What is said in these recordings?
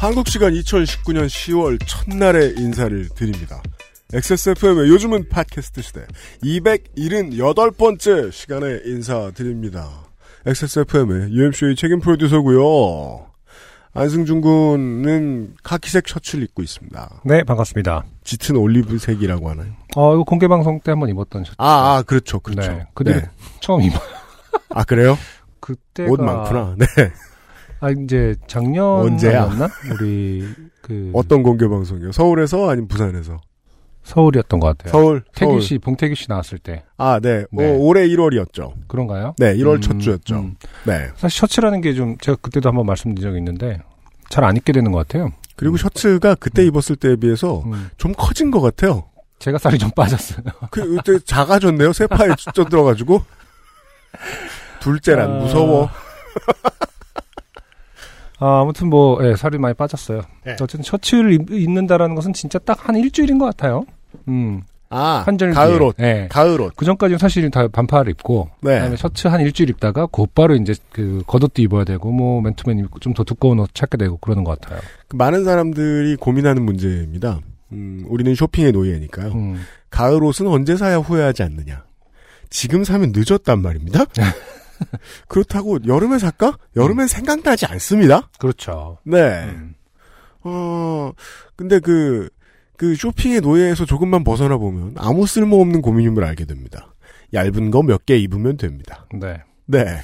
한국 시간 2019년 10월 첫날의 인사를 드립니다. XSFM의 요즘은 팟캐스트 시대 278번째 시간에 인사드립니다. XSFM의 UMC의 책임 프로듀서고요. 안승준 군은 카키색 셔츠를 입고 있습니다. 네, 반갑습니다. 짙은 올리브색이라고 하나요? 어, 이거 공개 방송 때 한번 입었던 셔츠. 아, 아 그렇죠, 그렇죠. 네, 그때 처음 입어. 아, 그래요? 그때가 옷 많구나. 네. 아, 이제 작년 언제야? 나 우리 그 어떤 공개 방송이요? 서울에서 아니면 부산에서? 서울이었던 것 같아요. 서울. 태규. 씨, 봉태규 씨 나왔을 때 아, 네. 네. 오, 올해 1월이었죠. 그런가요? 네, 1월 음, 첫 주였죠. 음. 네. 사실 셔츠라는 게 좀 제가 그때도 한번 말씀드린 적이 있는데 잘 안 입게 되는 것 같아요. 그리고 셔츠가 그때 입었을 때에 비해서 음. 좀 커진 것 같아요. 제가 살이 좀 빠졌어요. 그, 그때 작아졌네요. 세 팔에 쪄 들어가지고. 둘째란 아. 무서워. 아, 아무튼 뭐 예, 살이 많이 빠졌어요. 네. 어쨌든 셔츠를 입, 입는다라는 것은 진짜 딱 한 일주일인 것 같아요. 음, 아, 한절 가을 옷. 예. 가을 옷. 그 전까지는 사실 다 반팔을 입고 네. 그다음에 셔츠 한 일주일 입다가 곧바로 이제 그 겉옷도 입어야 되고 뭐 맨투맨 입고 좀 더 두꺼운 옷 찾게 되고 그러는 것 같아요. 그 많은 사람들이 고민하는 문제입니다. 음, 우리는 쇼핑의 노예니까요. 음. 가을 옷은 언제 사야 후회하지 않느냐. 지금 사면 늦었단 말입니다. 그렇다고 여름에 살까? 여름엔 생각나지 않습니다. 그렇죠. 네. 음. 어, 근데 그, 그 쇼핑의 노예에서 조금만 벗어나 보면 아무 쓸모없는 고민임을 알게 됩니다. 얇은 거 몇 개 입으면 됩니다. 네. 네.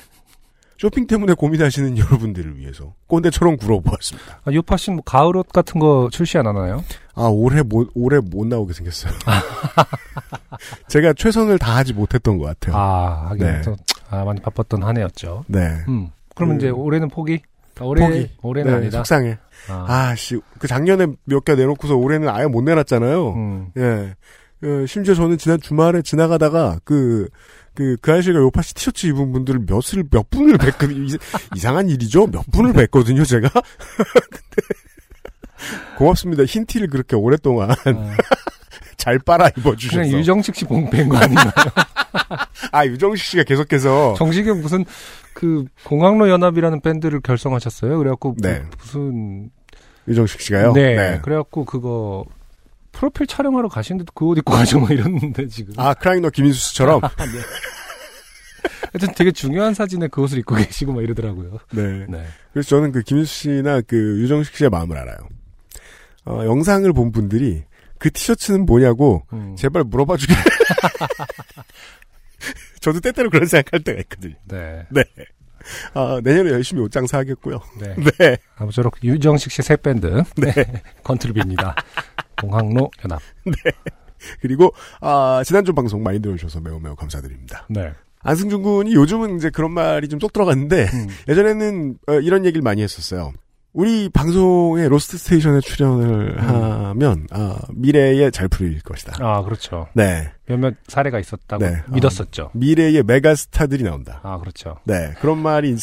쇼핑 때문에 고민하시는 여러분들을 위해서 꼰대처럼 굴어보았습니다. 아, 요파 씨뭐 가을 옷 같은 거 출시 안 하나요? 아, 올해 못, 올해 못 나오게 생겼어요. 제가 최선을 다하지 못했던 것 같아요. 아, 하긴 네. 또, 아, 많이 바빴던 한 해였죠. 네. 음. 그러면 그- 이제 올해는 포기? 아, 올해 포기. 올해는 네, 아니다. 속상해. 아. 아, 씨. 그 작년에 몇 개 내놓고서 올해는 아예 못 내놨잖아요. 음. 예. 어, 심지어 저는 지난 주말에 지나가다가 그, 그, 그 아저씨가 요파시 티셔츠 입은 분들을 몇을, 몇 분을 뵀거든요. 이- 이상한 일이죠? 몇 분을 뵀거든요, 제가? 근데, 고맙습니다. 흰 티를 그렇게 오랫동안 어, 잘 빨아 그냥 입어주셔서. 유정식 씨 뽕 뺀 거 아닌가요? 아, 유정식 씨가 계속해서. 정식이 무슨 그 공항로 연합이라는 밴드를 결성하셨어요. 그래갖고 네. 뭐 무슨 유정식 씨가요? 네, 그래갖고 그거 프로필 촬영하러 가시는데도 그 옷 입고 가죠 뭐 이랬는데 지금. 아, 크라잉넛 김인수 씨처럼? 하여튼 되게 중요한 사진에 그 옷을 입고 계시고 막 이러더라고요. 네. 네. 그래서 저는 그 김인수 씨나 그 유정식 씨의 마음을 알아요. 어, 영상을 본 분들이 그 티셔츠는 뭐냐고 음. 제발 물어봐 주길. 저도 때때로 그런 생각할 때가 있거든요. 네. 아, 내년에 열심히 옷장 사겠고요. 네. 네. 아무쪼록 유정식 씨 새 밴드. 네. 건트리비입니다. 공항로 연합. 그리고, 아, 지난주 방송 많이 들어주셔서 매우 매우 감사드립니다. 네. 안승준 군이 요즘은 이제 그런 말이 좀 쏙 들어갔는데, 음. 예전에는 어, 이런 얘기를 많이 했었어요. 우리 방송에 로스트 스테이션에 출연을 음. 하면, 아, 미래에 잘 풀릴 것이다. 아, 그렇죠. 네. 몇몇 사례가 있었다고 네. 믿었었죠. 미래의 메가스타들이 나온다. 아, 그렇죠. 네. 그런 말이.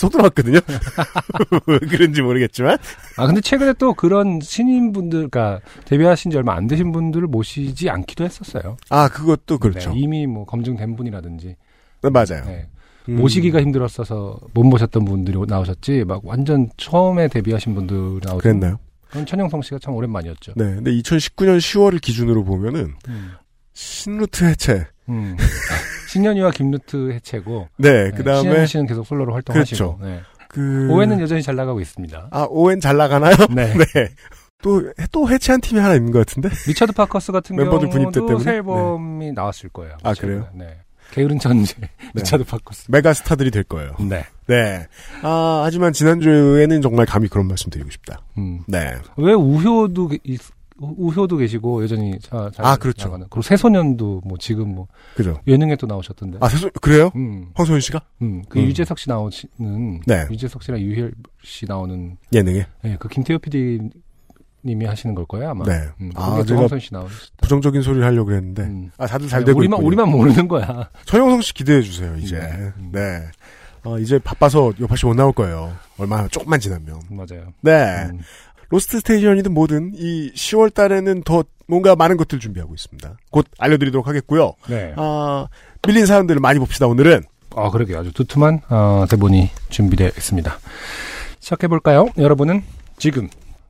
왜 그런지 모르겠지만. 아, 근데 최근에 또 그런 신인분들, 그러니까 데뷔하신 지 얼마 안 되신 분들을 모시지 않기도 했었어요. 아, 그것도 그렇죠. 네, 이미 뭐 검증된 분이라든지 네, 맞아요. 네. 음. 모시기가 힘들었어서 못 모셨던 분들이 나오셨지 막 완전 처음에 데뷔하신 분들 나오죠. 그랬나요? 그건 천영성 씨가 참 오랜만이었죠. 네. 근데 2019년 10월을 기준으로 보면은 음. 신루트 해체. 음. 신현이와 김루트 해체고 네. 네, 그다음에 신현희 씨는 계속 솔로로 활동하시고 그렇죠. 네. 그 오해는 여전히 잘 나가고 있습니다. 아, 오엔 잘 나가나요? 네. 네. 또, 또 해체한 팀이 하나 있는 것 같은데? 리처드 파커스 같은 멤버들 경우도 때문에? 새 앨범이 나왔을 거예요. 아. 그래요? 네. 게으른 천재 리처드 파커스. 메가스타들이 될 거예요. 네. 네. 아, 하지만 지난주에는 정말 감히 그런 말씀 드리고 싶다. 음. 네. 왜 우효도 게- 있- 우효도 계시고 여전히 자, 잘 아, 그렇죠. 나가는. 그리고 새소년도 뭐 지금 뭐 그죠. 예능에 또 나오셨던데. 아, 세소, 그래요? 음. 황소연 씨가? 음. 그 음. 유재석 씨 나오시는 네. 유재석 씨랑 유혈 씨 나오는 예능에. 예, 그 김태호 PD 님이 하시는 걸 거예요 아마. 네. 음, 아, 제가. 부정적인 소리를 하려고 그랬는데 음. 아 다들 잘 되고 우리만 있군요. 우리만 모르는 거야. 전영성 씨 기대해 주세요 이제. 음. 네. 어, 이제 바빠서 요팟시 못 나올 거예요. 얼마 조금만 지나면. 맞아요. 네. 음. 로스트 스테이션이든 뭐든 이 10월 달에는 더 뭔가 많은 것들 준비하고 있습니다. 곧 알려드리도록 하겠고요. 네. 아, 밀린 사연들을 많이 봅시다 오늘은. 아, 그러게 아주 두툼한 어, 대본이 준비되어 있습니다. 시작해 볼까요? 여러분은 지금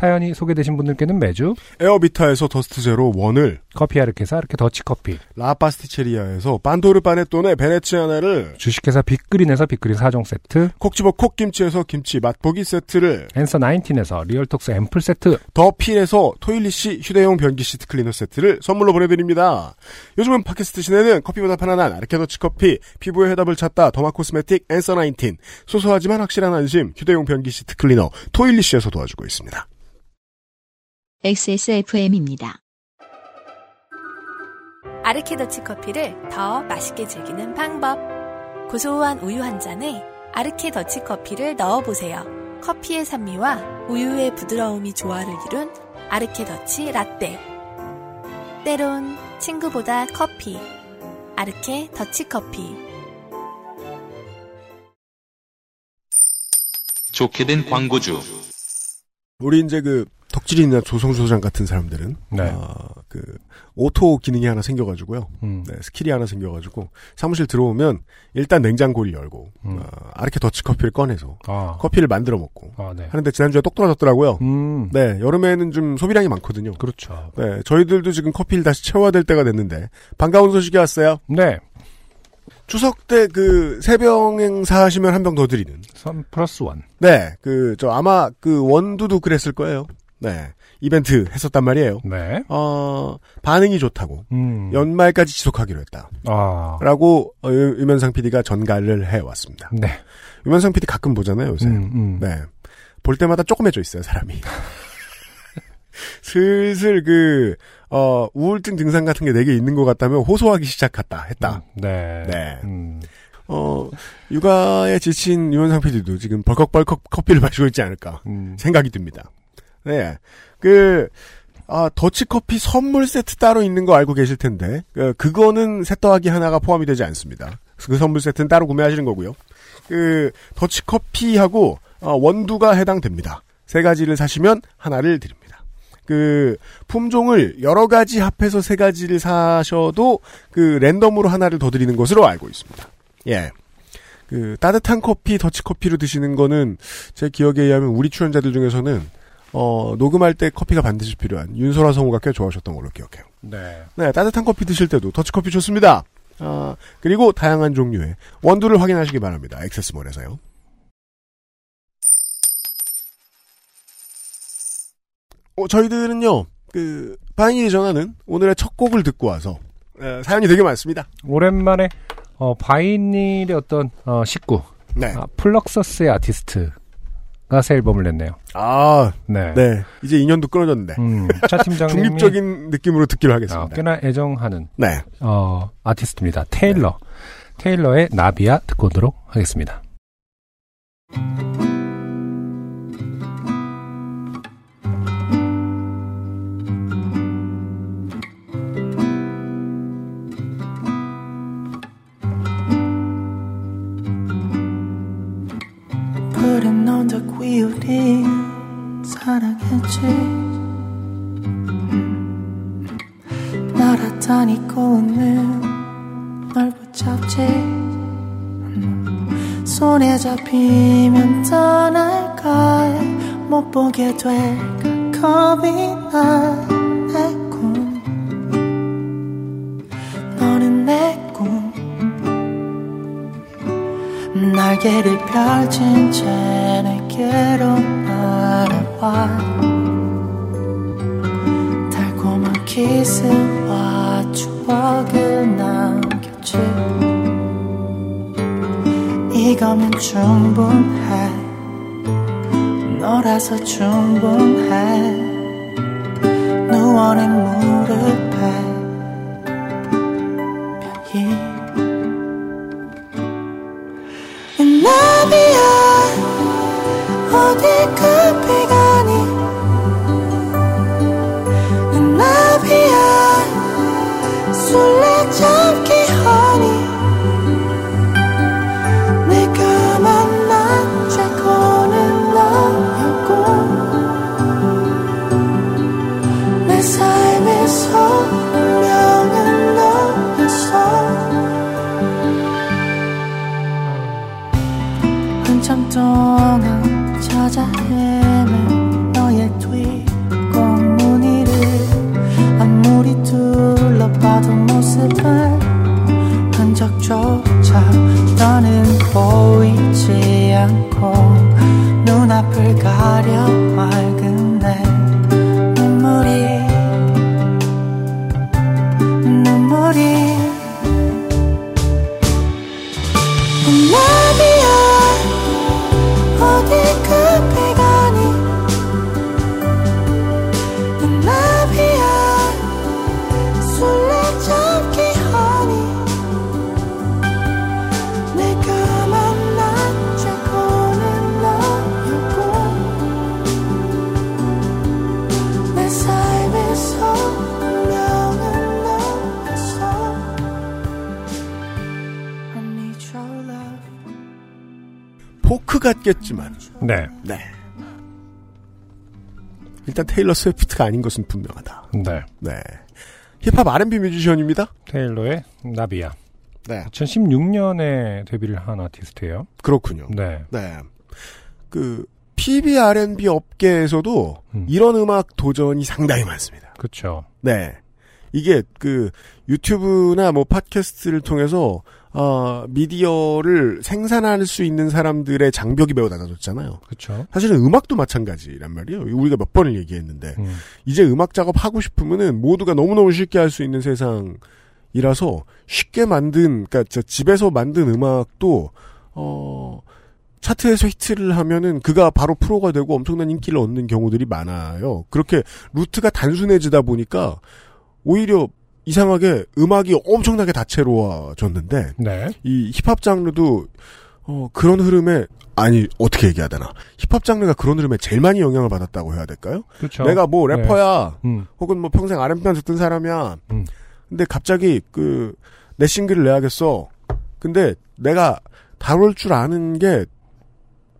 사연이 소개되신 분들께는 매주 에어비타에서 더스트 제로 원을 커피 아르케사 이렇게 더치커피 라파스티체리아에서 반도르 파네톤의 베네치아나를 주식회사 빅그린에서 빅그린 4종 세트 콕지버 콕김치에서 김치 맛보기 세트를 앤서 19에서 리얼톡스 앰플 세트 더필에서 토일리시 휴대용 변기 시트 클리너 세트를 선물로 보내드립니다. 요즘은 팟캐스트 시대는 커피보다 편안한 아르케 더치 커피, 피부의 해답을 찾다 derma cosmetic 앤서 19, 소소하지만 확실한 안심 휴대용 변기 시트 클리너 토일리시에서 도와주고 있습니다. XSFM입니다. 아르케더치 커피를 더 맛있게 즐기는 방법. 고소한 우유 한 잔에 아르케 더치 커피를 넣어보세요. 커피의 산미와 우유의 부드러움이 조화를 이룬 아르케 더치 라떼. 때론 친구보다 커피. 아르케 더치 커피. 좋게 된 광고주. 우리 이제 그 덕질이나 조성주 소장 같은 사람들은 네. 아, 그 오토 기능이 하나 생겨가지고요. 음. 네, 스킬이 하나 생겨가지고 사무실 들어오면 일단 냉장고를 열고 음. 아, 아르케 더치 커피를 꺼내서 아, 커피를 만들어 먹고 아, 네. 하는데 지난주에 똑 떨어졌더라고요. 음, 네, 여름에는 좀 소비량이 많거든요. 그렇죠. 네, 저희들도 지금 커피를 다시 채워야 될 때가 됐는데 반가운 소식이 왔어요. 네. 추석 때 그 세 병 행사 하시면 한 병 더 드리는. 선 플러스 원. 네, 그 저 아마 그 원두도 그랬을 거예요. 네, 이벤트 했었단 말이에요. 네. 어 반응이 좋다고 음. 연말까지 지속하기로 했다. 아. 라고 어, 유- 유면상 PD가 전가를 해왔습니다. 네. 유면상 PD 가끔 보잖아요 요새. 음, 음. 네. 볼 때마다 조금해져 있어요, 사람이. 슬슬 그, 어, 우울증 증상 같은 게 내게 있는 것 같다면 호소하기 시작했다, 했다. 네. 네. 음. 어, 육아에 지친 유현상 PD도 지금 벌컥벌컥 커피를 마시고 있지 않을까 음. 생각이 듭니다. 네. 그, 아, 더치커피 선물 세트 따로 있는 거 알고 계실 텐데, 그, 그거는 새떠하기 하나가 포함이 되지 않습니다. 그 선물 세트는 따로 구매하시는 거고요. 그, 더치커피하고, 어, 원두가 해당됩니다. 세 가지를 사시면 하나를 드립니다. 그, 품종을 여러 가지 합해서 세 가지를 사셔도 그 랜덤으로 하나를 더 드리는 것으로 알고 있습니다. 예. 그, 따뜻한 커피, 더치커피로 드시는 거는 제 기억에 의하면 우리 출연자들 중에서는 어, 녹음할 때 커피가 반드시 필요한 윤소라 성우가 꽤 좋아하셨던 걸로 기억해요. 네. 네, 따뜻한 커피 드실 때도 더치커피 좋습니다. 아, 그리고 다양한 종류의 원두를 확인하시기 바랍니다. 액세스몰에서요. 어, 저희들은요, 그, 바이닐이 전하는 오늘의 첫 곡을 듣고 와서, 에, 사연이 되게 많습니다. 오랜만에 어, 바이닐의 어떤 어, 식구 네. 아, 플럭서스의 아티스트 가 새 앨범을 냈네요. 아, 네. 네. 이제 인연도 끊어졌는데. 음, 차 팀장님이 중립적인 느낌으로 듣기로 아, 하겠습니다. 꽤나 애정하는 네. 어, 아티스트입니다. 테일러. 테일러의 나비야 듣고 오도록 하겠습니다. 우리 사랑했지 음. 날아다니 고는 널 붙잡지 음. 손에 잡히면 떠날까 못 보게 될까 겁이 나내 꿈 너는 내 날개를 펼친 채 내게로 날아와. 달콤한 키스와 추억을 남겼지. 이거면 충분해. 너라서 충분해. 누워낸 무릎에 어디 급 일단 테일러 스위프트가 아닌 것은 분명하다. 네. 네. 힙합 R&B 뮤지션입니다. 테일러의 나비야. 네. 2016년에 데뷔를 한 아티스트예요. 그렇군요. 네. 네. 그 PB R&B 업계에서도 음. 이런 음악 도전이 상당히 많습니다. 그렇죠. 네. 이게 그 유튜브나 뭐 팟캐스트를 통해서 어 미디어를 생산할 수 있는 사람들의 장벽이 매우 낮아졌잖아요. 그렇죠. 사실은 음악도 마찬가지란 말이에요. 우리가 몇 번을 얘기했는데 음. 이제 음악 작업 하고 싶으면은 모두가 너무너무 쉽게 할 수 있는 세상이라서 쉽게 만든 그러니까 저 집에서 만든 음악도 어 차트에서 히트를 하면은 그가 바로 프로가 되고 엄청난 인기를 얻는 경우들이 많아요. 그렇게 루트가 단순해지다 보니까 오히려 이상하게 음악이 엄청나게 다채로워졌는데 네. 이 힙합 장르도 어 그런 흐름에 아니 어떻게 얘기해야 되나 힙합 장르가 그런 흐름에 제일 많이 영향을 받았다고 해야 될까요? 그렇죠. 내가 뭐 래퍼야 음. 혹은 뭐 평생 R&B만 듣던 사람이야. 음. 근데 갑자기 그 내 싱글을 내야겠어. 근데 내가 다룰 줄 아는 게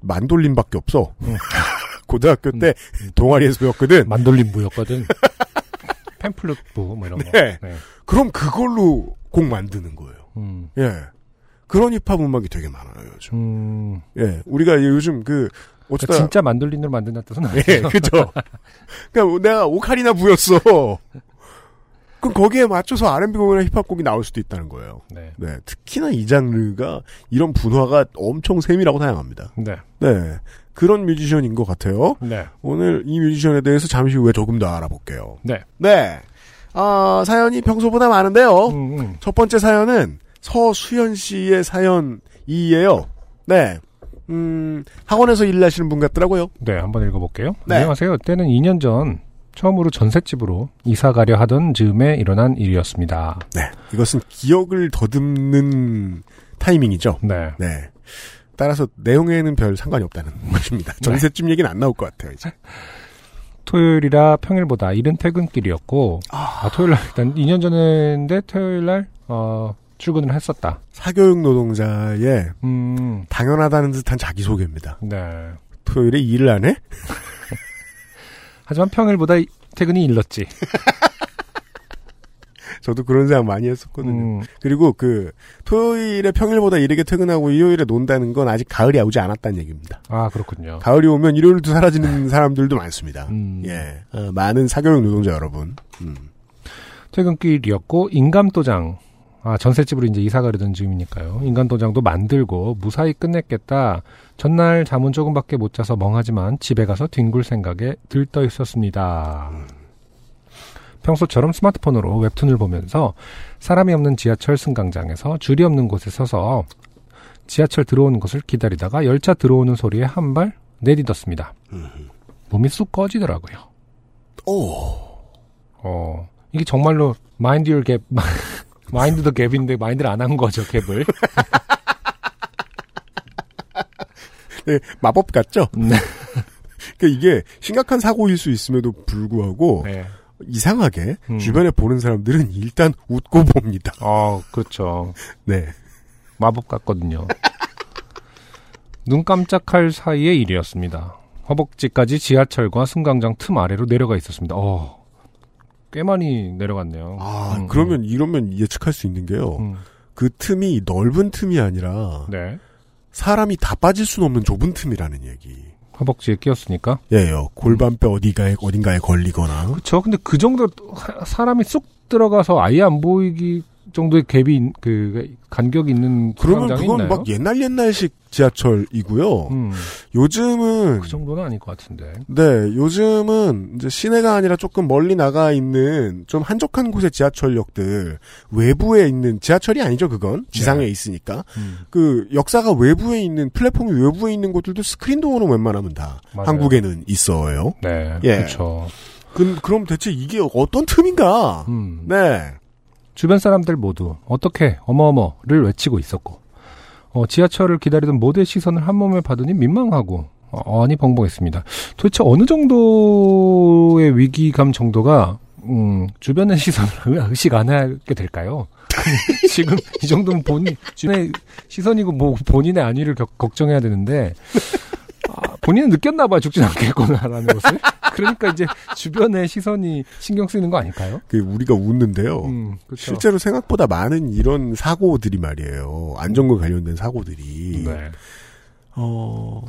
만돌림밖에 없어. 음. 고등학교 때 동아리에서 배웠거든. 만돌린 부였거든. 팸플릿부 뭐 이런 거. 네. 네. 그럼 그걸로 곡 만드는 거예요. 음. 예. 그런 힙합 음악이 되게 많아요, 요즘. 음. 예. 우리가 요즘 그 그러니까 어쩌다 진짜 만돌린으로 만든다는 뜻은 아니죠. 예, 그죠. 그러니까 내가 오카리나 부였어. 그럼 거기에 맞춰서 R&B 곡이나 힙합 곡이 나올 수도 있다는 거예요. 네. 네, 특히나 이 장르가 이런 분화가 엄청 세밀하고 다양합니다. 네. 네, 그런 뮤지션인 것 같아요. 네. 오늘 이 뮤지션에 대해서 잠시 후에 조금 더 알아볼게요. 네. 네, 아, 사연이 평소보다 많은데요. 음, 음. 첫 번째 사연은 서수연 씨의 사연이에요. 네, 음, 학원에서 일하시는 분 같더라고요. 네, 한번 읽어볼게요. 네. 안녕하세요. 때는 2년 전 처음으로 전셋집으로 이사 가려 하던 즈음에 일어난 일이었습니다. 네, 이것은 기억을 더듬는 타이밍이죠. 네. 네. 따라서 내용에는 별 상관이 없다는 것입니다. 전셋집 얘기는 안 나올 것 같아요, 이제. 토요일이라 평일보다 이른 퇴근길이었고, 아, 토요일 날, 일단 2년 전인데 토요일 날, 어, 출근을 했었다. 사교육 노동자의 음, 당연하다는 듯한 자기소개입니다. 네. 토요일에 일을 안 해? 하지만 평일보다 이- 퇴근이 일렀지. 저도 그런 생각 많이 했었거든요. 음, 그리고 그 토요일에 평일보다 이르게 퇴근하고 일요일에 논다는 건 아직 가을이 오지 않았다는 얘기입니다. 아, 그렇군요. 가을이 오면 일요일도 사라지는 사람들도 많습니다. 음. 예, 어, 많은 사교육 노동자 여러분. 음. 퇴근길이었고, 인감도장. 아, 전셋집으로 이제 이사 가려던 즈음이니까요. 인감도장도 만들고 무사히 끝냈겠다. 전날 잠은 조금밖에 못 자서 멍하지만 집에 가서 뒹굴 생각에 들떠 있었습니다. 평소처럼 스마트폰으로 웹툰을 보면서 사람이 없는 지하철 승강장에서 줄이 없는 곳에 서서 지하철 들어오는 것을 기다리다가 열차 들어오는 소리에 한 발 내딛었습니다. 몸이 쑥 꺼지더라고요. 오. 어, 이게 정말로 마인드 율 갭, 마인드 더 갭인데 마인드를 안 한 거죠, 갭을. 네, 마법 같죠? 네. 그러니까 이게 심각한 사고일 수 있음에도 불구하고 네. 이상하게 음. 주변에 보는 사람들은 일단 웃고 봅니다. 어, 그렇죠. 네. 마법 같거든요. 눈 깜짝할 사이의 일이었습니다. 허벅지까지 지하철과 승강장 틈 아래로 내려가 있었습니다. 어, 꽤 많이 내려갔네요. 아, 음, 그러면 이러면 예측할 수 있는 게요. 음, 그 틈이 넓은 틈이 아니라 네. 사람이 다 빠질 수는 없는 좁은 틈이라는 얘기. 허벅지에 끼었으니까. 예요. 골반뼈 어디가에 어딘가에 걸리거나. 그렇죠. 근데 그 정도 사- 사람이 쑥 들어가서 아예 안 보이기 정도의 갭이 있- 그 간격이 있는 그러면 그건 있나요? 막 옛날 옛날식 지하철이고요. 음, 요즘은 그 정도는 아닐 것 같은데. 네, 요즘은 이제 시내가 아니라 조금 멀리 나가 있는 좀 한적한 곳의 지하철역들 외부에 있는 지하철이 아니죠, 그건 지상에 네. 있으니까 음, 그 역사가 외부에 있는 플랫폼이 외부에 있는 곳들도 스크린 도어는 웬만하면 다 맞아요. 한국에는 있어요. 네, 예. 그렇죠. 그, 그럼 대체 이게 어떤 틈인가? 음, 네, 주변 사람들 모두 어떻게 어머어머를 외치고 있었고 어, 지하철을 기다리던 모두의 시선을 한 몸에 받으니 민망하고 어, 아니 벙벙했습니다. 도대체 어느 정도의 위기감 정도가 음, 주변의 시선을 의식 안 하게 될까요? 지금 이 정도면 본인 주변의 시선이고 뭐 본인의 안위를 겨- 걱정해야 되는데 아, 본인은 느꼈나 봐요 죽진 않겠구나라는 것을 그러니까 이제 주변의 시선이 신경 쓰이는 거 아닐까요? 그 우리가 웃는데요. 음, 그렇죠. 실제로 생각보다 많은 이런 사고들이 말이에요. 안전과 관련된 사고들이 네. 어,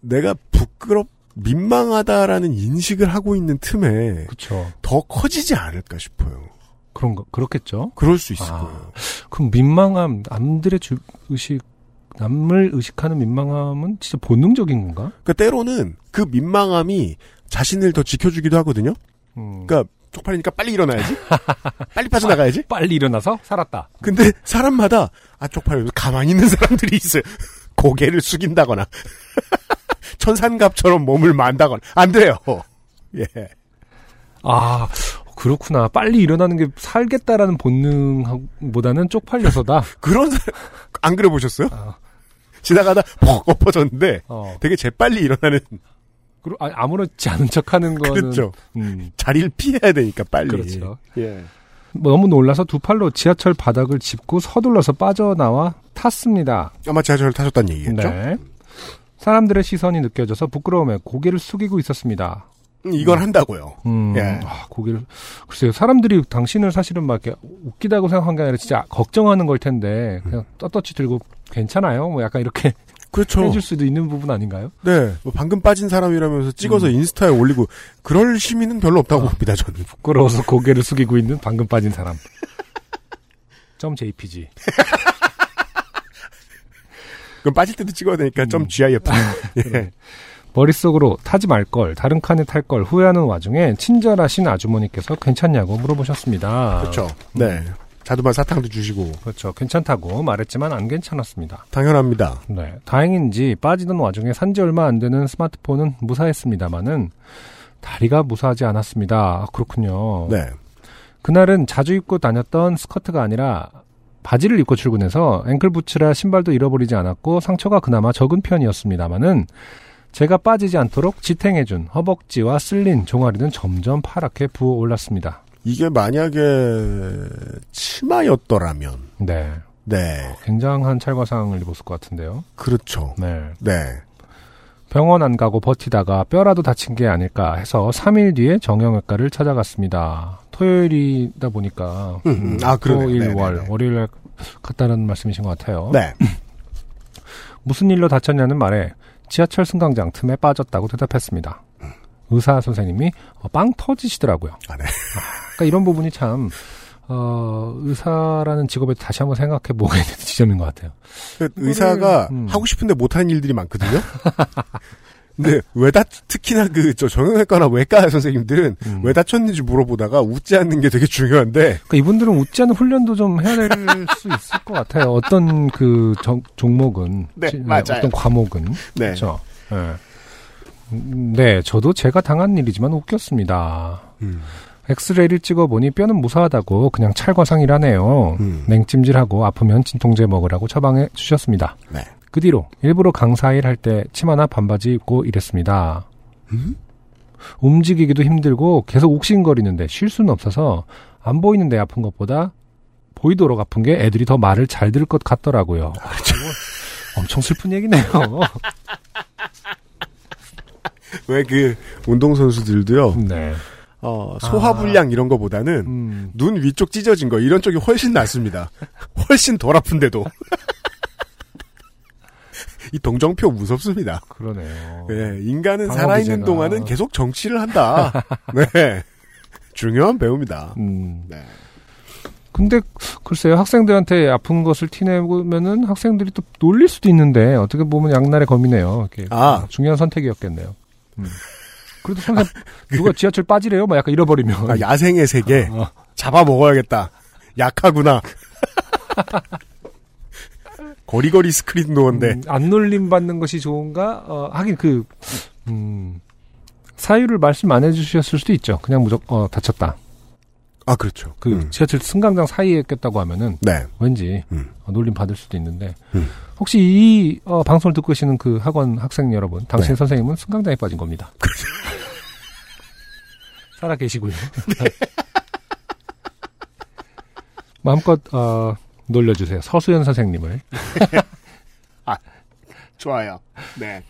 내가 부끄럽, 민망하다라는 인식을 하고 있는 틈에 그렇죠. 더 커지지 않을까 싶어요. 그런 거 그렇겠죠. 그럴 수 있을 아. 거예요. 그럼 민망함, 남들의 주, 의식, 남을 의식하는 민망함은 진짜 본능적인 건가? 그러니까 때로는 그 민망함이 자신을 더 지켜주기도 하거든요. 음. 그러니까 쪽팔리니까 빨리 일어나야지. 빨리 빠져나가야지. 빨리 일어나서 살았다. 근데 사람마다 아 쪽팔려서 가만히 있는 사람들이 있어요. 고개를 숙인다거나 천산갑처럼 몸을 만다거나 안 돼요. 예. 아 그렇구나. 빨리 일어나는 게 살겠다라는 본능보다는 쪽팔려서다. 그런 안 그래 보셨어요? 아. 지나가다 퍽 엎어졌는데 어. 되게 재빨리 일어나는 그리고 아, 아무렇지 않은 척하는 거는 그렇죠. 음, 자리를 피해야 되니까 빨리. 그렇죠. 예. 너무 놀라서 두 팔로 지하철 바닥을 짚고 서둘러서 빠져나와 탔습니다. 아마 지하철을 타셨다는 얘기겠죠? 네. 사람들의 시선이 느껴져서 부끄러움에 고개를 숙이고 있었습니다. 음, 이걸 한다고요. 음, 예. 아, 고개를 글쎄요. 사람들이 당신을 사실은 막 이렇게 웃기다고 생각한 게 아니라 진짜 걱정하는 걸 텐데 그냥 떳떳이 들고 괜찮아요. 뭐 약간 이렇게 그렇죠. 해줄 수도 있는 부분 아닌가요? 네. 뭐 방금 빠진 사람이라면서 찍어서 음. 인스타에 올리고 그럴 시민은 별로 없다고 봅니다, 저는. 부끄러워서 고개를 숙이고 있는 방금 빠진 사람. 점 JPG. 그럼 빠질 때도 찍어야 되니까 음. 좀 GIF. 예. 그래. 머릿속으로 타지 말 걸, 다른 칸에 탈 걸 후회하는 와중에 친절하신 아주머니께서 괜찮냐고 물어보셨습니다. 그렇죠. 네. 자두만 사탕도 주시고 그렇죠. 괜찮다고 말했지만 안 괜찮았습니다. 당연합니다. 네. 다행인지 빠지던 와중에 산지 얼마 안 되는 스마트폰은 무사했습니다만은 다리가 무사하지 않았습니다. 아, 그렇군요. 네. 그날은 자주 입고 다녔던 스커트가 아니라 바지를 입고 출근해서 앵클 부츠라 신발도 잃어버리지 않았고 상처가 그나마 적은 편이었습니다만은 제가 빠지지 않도록 지탱해준 허벅지와 쓸린 종아리는 점점 파랗게 부어 올랐습니다. 이게 만약에 치마였더라면 네. 네. 굉장한 찰과상을 입었을 것 같은데요. 그렇죠. 네. 네. 병원 안 가고 버티다가 뼈라도 다친 게 아닐까 해서 3일 뒤에 정형외과를 찾아갔습니다. 토요일이다 보니까 음, 음. 아. 토일 네네네. 월 월요일 갔다는 말씀이신 것 같아요. 네. 무슨 일로 다쳤냐는 말에 지하철 승강장 틈에 빠졌다고 대답했습니다. 의사 선생님이 어, 빵 터지시더라고요. 아, 네. 그러니까 이런 부분이 참 어, 의사라는 직업에 다시 한번 생각해 보게 되는 지점인 것 같아요. 그 의사가 음. 하고 싶은데 못하는 일들이 많거든요. 근데 왜 다, 특히나 그, 저 정형외과나 외과 선생님들은 음. 왜 다쳤는지 물어보다가 웃지 않는 게 되게 중요한데, 그러니까 이분들은 웃지 않는 훈련도 좀 해야 될 수 있을 것 같아요. 어떤 그 정- 종목은. 네, 지- 맞아요. 어떤 과목은. 네. 그렇죠. 네. 음, 네, 저도 제가 당한 일이지만 웃겼습니다. 음, 엑스레이를 찍어보니 뼈는 무사하다고 그냥 찰과상이라네요. 음. 냉찜질하고 아프면 진통제 먹으라고 처방해 주셨습니다. 네. 그 뒤로 일부러 강사일 할 때 치마나 반바지 입고 일했습니다. 음? 움직이기도 힘들고 계속 욱신거리는데 쉴 수는 없어서 안 보이는데 아픈 것보다 보이도록 아픈 게 애들이 더 말을 잘 들을 것 같더라고요. 아이고, 엄청 슬픈 얘기네요. 왜 그, 운동선수들도요, 네. 어, 소화 불량 이런 거보다는, 음, 눈 위쪽 찢어진 거, 이런 쪽이 훨씬 낫습니다. 훨씬 덜 아픈데도. 이 동정표 무섭습니다. 그러네요. 네, 인간은 살아있는 기제가. 동안은 계속 정치를 한다. 네. 중요한 배움이다. 음. 네. 근데 글쎄요 학생들한테 아픈 것을 티내면은 학생들이 또 놀릴 수도 있는데 어떻게 보면 양날의 검이네요. 이렇게 아. 중요한 선택이었겠네요. 음. 그래도 선생 누가 지하철 빠지래요? 막 약간 잃어버리면. 아, 야생의 세계. 어. 잡아 먹어야겠다. 약하구나. 거리거리 스크린 노어인데. 음, 안 놀림 받는 것이 좋은가? 어, 하긴 그 음, 사유를 말씀 안 해주셨을 수도 있죠. 그냥 무조건 어, 다쳤다. 아, 그렇죠. 그 음. 지하철 승강장 사이에 있겠다고 하면은 네. 왠지 음. 어, 놀림 받을 수도 있는데 음. 혹시 이 어, 방송을 듣고 계시는 그 학원 학생 여러분, 당신 네. 선생님은 승강장에 빠진 겁니다. 살아 계시고요. 마음껏 어, 놀려주세요. 서수연 선생님을. 좋아요. 네.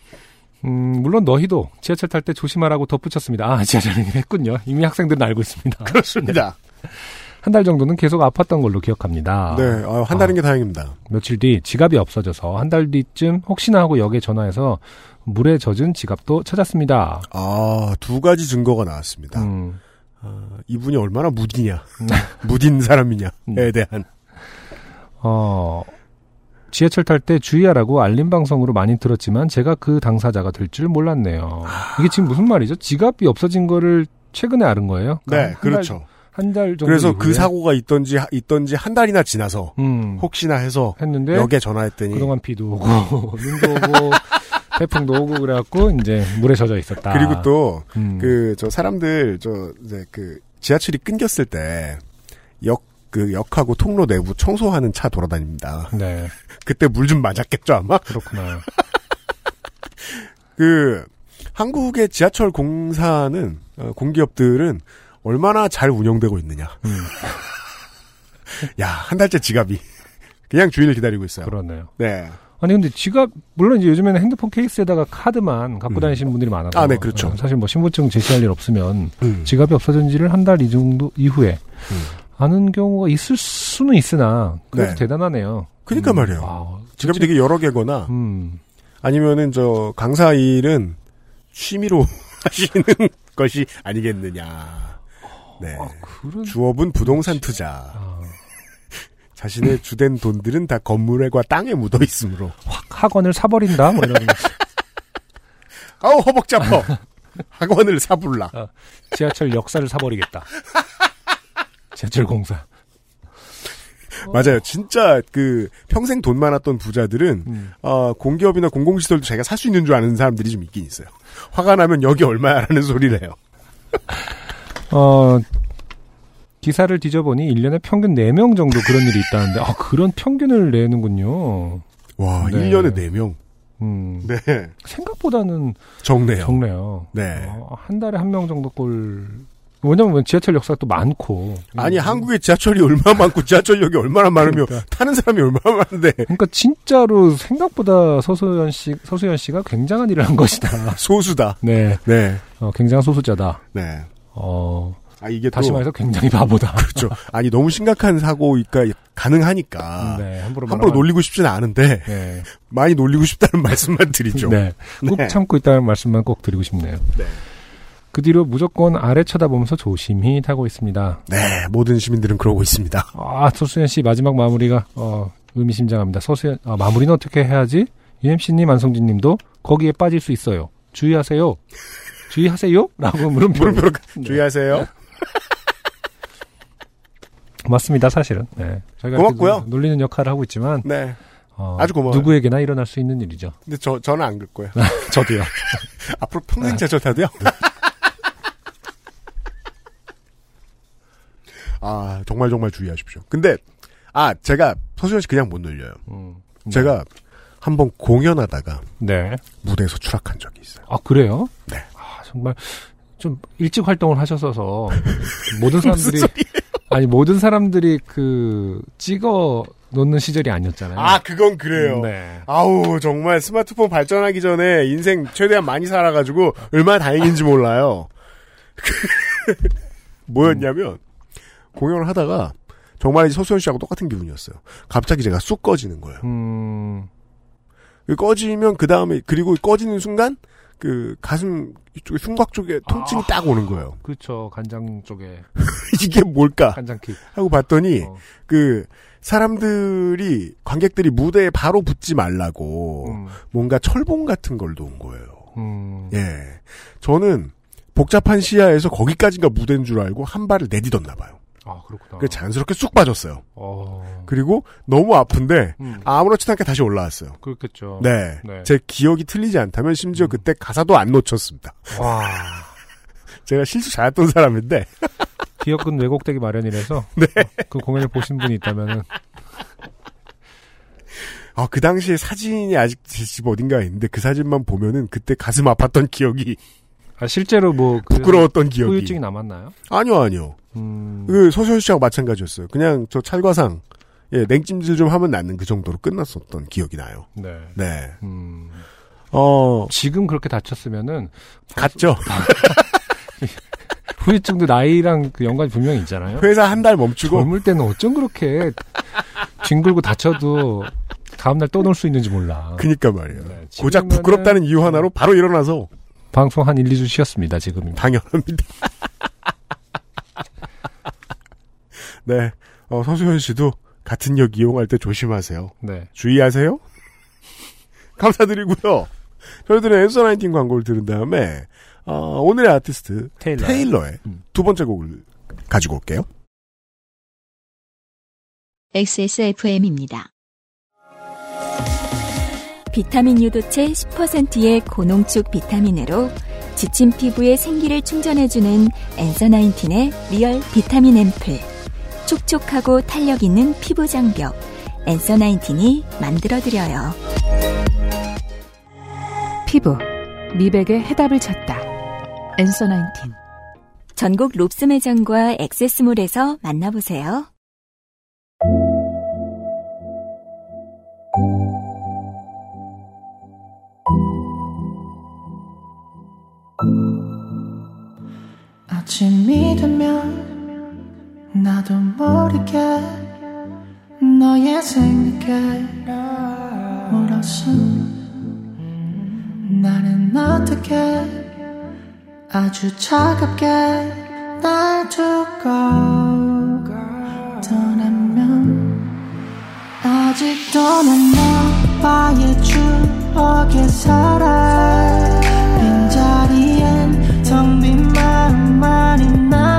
음, 물론 너희도 지하철 탈 때 조심하라고 덧붙였습니다. 아, 지하철 얘기를 했군요. 이미 학생들은 알고 있습니다. 그렇습니다. 한 달 정도는 계속 아팠던 걸로 기억합니다. 네. 아, 한 달인 게 다행입니다. 며칠 뒤 지갑이 없어져서 한 달 뒤쯤 혹시나 하고 역에 전화해서 물에 젖은 지갑도 찾았습니다. 아, 두 가지 증거가 나왔습니다. 음, 아, 이분이 얼마나 무디냐. 무딘 사람이냐에 음. 대한. 어, 지하철 탈 때 주의하라고 알림 방송으로 많이 들었지만 제가 그 당사자가 될 줄 몰랐네요. 이게 지금 무슨 말이죠? 지갑이 없어진 거를 최근에 알은 거예요? 네, 그렇죠. 한 달 정도 그래서 이후에? 그 사고가 있던지, 있던지 한 달이나 지나서 음, 혹시나 해서 했는데 역에 전화했더니 그동안 비도 오고 눈도 오고 태풍도 오고 그래갖고 이제 물에 젖어 있었다. 그리고 또 음, 그저 사람들 저 이제 그 지하철이 끊겼을 때 역 그 역하고 통로 내부 청소하는 차 돌아다닙니다. 네 그때 물 좀 맞았겠죠 아마. 그렇구나. 그 한국의 지하철 공사는 어, 공기업들은 얼마나 잘 운영되고 있느냐. 음, 야 한 달째 지갑이 그냥 주인을 기다리고 있어요. 그러네요. 네. 아니 근데 지갑 물론 이제 요즘에는 핸드폰 케이스에다가 카드만 갖고 음. 다니시는 분들이 많아서 아, 네, 그렇죠. 어, 사실 뭐 신분증 제시할 일 없으면 음. 지갑이 없어진 지를 한 달 이 정도 이후에 음. 아는 경우가 있을 수는 있으나 그래도 네. 대단하네요. 그러니까 음, 말이에요. 아, 지갑이 되게 여러 개거나 음, 아니면은 저 강사 일은 취미로 하시는 것이 아니겠느냐. 네. 아, 그런 주업은 부동산 투자. 아, 자신의 주된 돈들은 다 건물과 땅에 묻어 있으므로. 확 학원을 사버린다 뭐 이런 아우 허벅 잡어. 학원을 사불라. 지하철 역사를 사버리겠다. 지하철 공사. 맞아요. 진짜 그 평생 돈 많았던 부자들은 음. 어, 공기업이나 공공시설도 자기가 살 수 있는 줄 아는 사람들이 좀 있긴 있어요. 화가 나면 여기 얼마야라는 소리를 해요. 어, 기사를 뒤져보니 1년에 평균 4명 정도 그런 일이 있다는데, 아, 그런 평균을 내는군요. 와, 네. 1년에 4명. 음, 네. 생각보다는 적네요. 적네요. 네. 어, 한 달에 한 명 정도 꼴. 왜냐면 지하철 역사가 또 많고. 아니, 음, 한국에 지하철이 얼마나 많고 지하철역이 얼마나 많으며 그러니까. 타는 사람이 얼마나 많은데 그러니까 진짜로 생각보다 서수연 씨, 서수연 씨가 굉장한 일을 한 것이다. 소수다. 네. 네. 어, 굉장한 소수자다. 네. 어, 아, 이게 다시 또 말해서 굉장히 바보다. 그렇죠. 아니, 너무 심각한 사고가 가능하니까 네, 함부로 함부로 말하면- 놀리고 싶지는 않은데 네. 많이 놀리고 싶다는 말씀만 드리죠. 네. 꾹 네. 참고 있다는 말씀만 꼭 드리고 싶네요. 네. 그 뒤로 무조건 아래 쳐다보면서 조심히 타고 있습니다. 네, 모든 시민들은 그러고 있습니다. 아, 서수연 씨 마지막 마무리가 어, 의미심장합니다. 서수연 아, 마무리는 어떻게 해야지? UMC님, 안성진님도 거기에 빠질 수 있어요. 주의하세요. 주의하세요? 라고 물음표. 물음표로 네. 주의하세요. 맞습니다, 사실은. 네. 저희가 고맙고요. 놀리는 역할을 하고 있지만, 네. 어, 아주 고마워요. 누구에게나 일어날 수 있는 일이죠. 근데 저, 저는 안 그럴 거예요. 저도요. 앞으로 평생 제절 타도요? 아, 정말 정말 주의하십시오. 근데, 아, 제가 서수연 씨 그냥 못 놀려요. 음, 제가 한번 공연하다가 네. 무대에서 추락한 적이 있어요. 아, 그래요? 네. 아, 정말 좀 일찍 활동을 하셨어서 모든 사람들이 아니 모든 사람들이 그 찍어 놓는 시절이 아니었잖아요. 아, 그건 그래요. 네. 아우, 정말 스마트폰 발전하기 전에 인생 최대한 많이 살아가지고 얼마나 다행인지 몰라요. 뭐였냐면, 공연을 하다가 정말 서수연 씨하고 똑같은 기분이었어요. 갑자기 제가 쑥 꺼지는 거예요. 음. 그 꺼지면 그 다음에 그리고 꺼지는 순간 그 가슴 이쪽에 흉곽 쪽에 통증이 아. 딱 오는 거예요. 그렇죠. 간장 쪽에 이게 뭘까 간장킥. 하고 봤더니 어. 그 사람들이 관객들이 무대에 바로 붙지 말라고 음. 뭔가 철봉 같은 걸 놓은 거예요. 음. 예, 저는 복잡한 시야에서 거기까지가 무대인 줄 알고 한 발을 내딛었나 봐요. 아, 그렇구나. 그래서 자연스럽게 쑥 빠졌어요. 어. 그리고 너무 아픈데 음. 아무렇지도 않게 다시 올라왔어요. 그렇겠죠. 네. 네. 제 기억이 틀리지 않다면 심지어 그때 가사도 안 놓쳤습니다. 와. 제가 실수 잘했던 사람인데 기억은 왜곡되기 마련이라서 네. 그 공연을 보신 분이 있다면은 아, 그 당시에 사진이 아직 제 집 어딘가에 있는데 그 사진만 보면은 그때 가슴 아팠던 기억이 아, 실제로 뭐그 부끄러웠던 기억이 후유증이 남았나요? 아니요 아니요 음. 그 서수연 씨하고 마찬가지였어요 그냥 저 찰과상 예 냉찜질 좀 하면 낫는 그 정도로 끝났었던 기억이 나요 네. 네 음. 어, 지금 그렇게 다쳤으면은 갔죠. 후유증도 나이랑 그 연관이 분명히 있잖아요. 회사 한 달 멈추고 젊을 때는 어쩜 그렇게 뒹굴고 다쳐도 다음날 또놀수 있는지 몰라. 그니까 말이에요. 네, 고작 부끄럽다는 이유 하나로 바로 일어나서 방송 한 1, 2주 쉬었습니다, 지금. 당연합니다. 네. 어, 서수현 씨도 같은 역 이용할 때 조심하세요. 네. 주의하세요. 감사드리고요. 저희들은 Answer Nineteen 광고를 들은 다음에 어, 오늘의 아티스트 테일러. 테일러의 음. 두 번째 곡을 가지고 올게요. XSFM입니다. 비타민 유도체 10%의 고농축 비타민으로 지친 피부에 생기를 충전해주는 Answer Nineteen의 리얼 비타민 앰플. 촉촉하고 탄력 있는 피부 장벽. 엔서 나인틴이 만들어드려요. 피부, 미백의 해답을 찾다. 엔서 나인틴. 전국 롭스 매장과 액세스몰에서 만나보세요. 아침이 되면 나도 모르게 너의 생각에 물었어 나는 어떻게 아주 차갑게 날 두고 떠나면 아직도 난 너와의 추억에 살아 마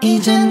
이제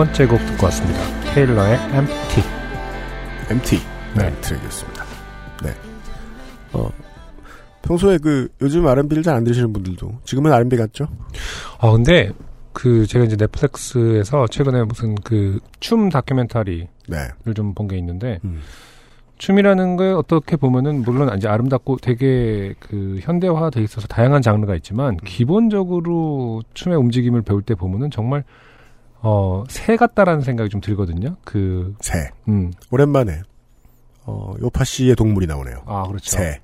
번째 곡 듣고 왔습니다. 테일러의 Empty. MT 네. 네. 트랙이었습니다. 네. 어 평소에 그 요즘 R&B를 잘 안 들으시는 분들도 지금은 R&B 같죠? 아 근데 그 제가 이제 넷플릭스에서 최근에 무슨 그 춤 다큐멘터리를 네. 좀본 게 있는데 음. 춤이라는 게 어떻게 보면은 물론 이제 아름답고 되게 그 현대화돼 있어서 다양한 장르가 있지만 기본적으로 춤의 움직임을 배울 때 보면은 정말 어, 새 같다라는 생각이 좀 들거든요. 그, 새. 음, 오랜만에 어 요파 씨의 동물이 나오네요. 아, 그렇죠. 새.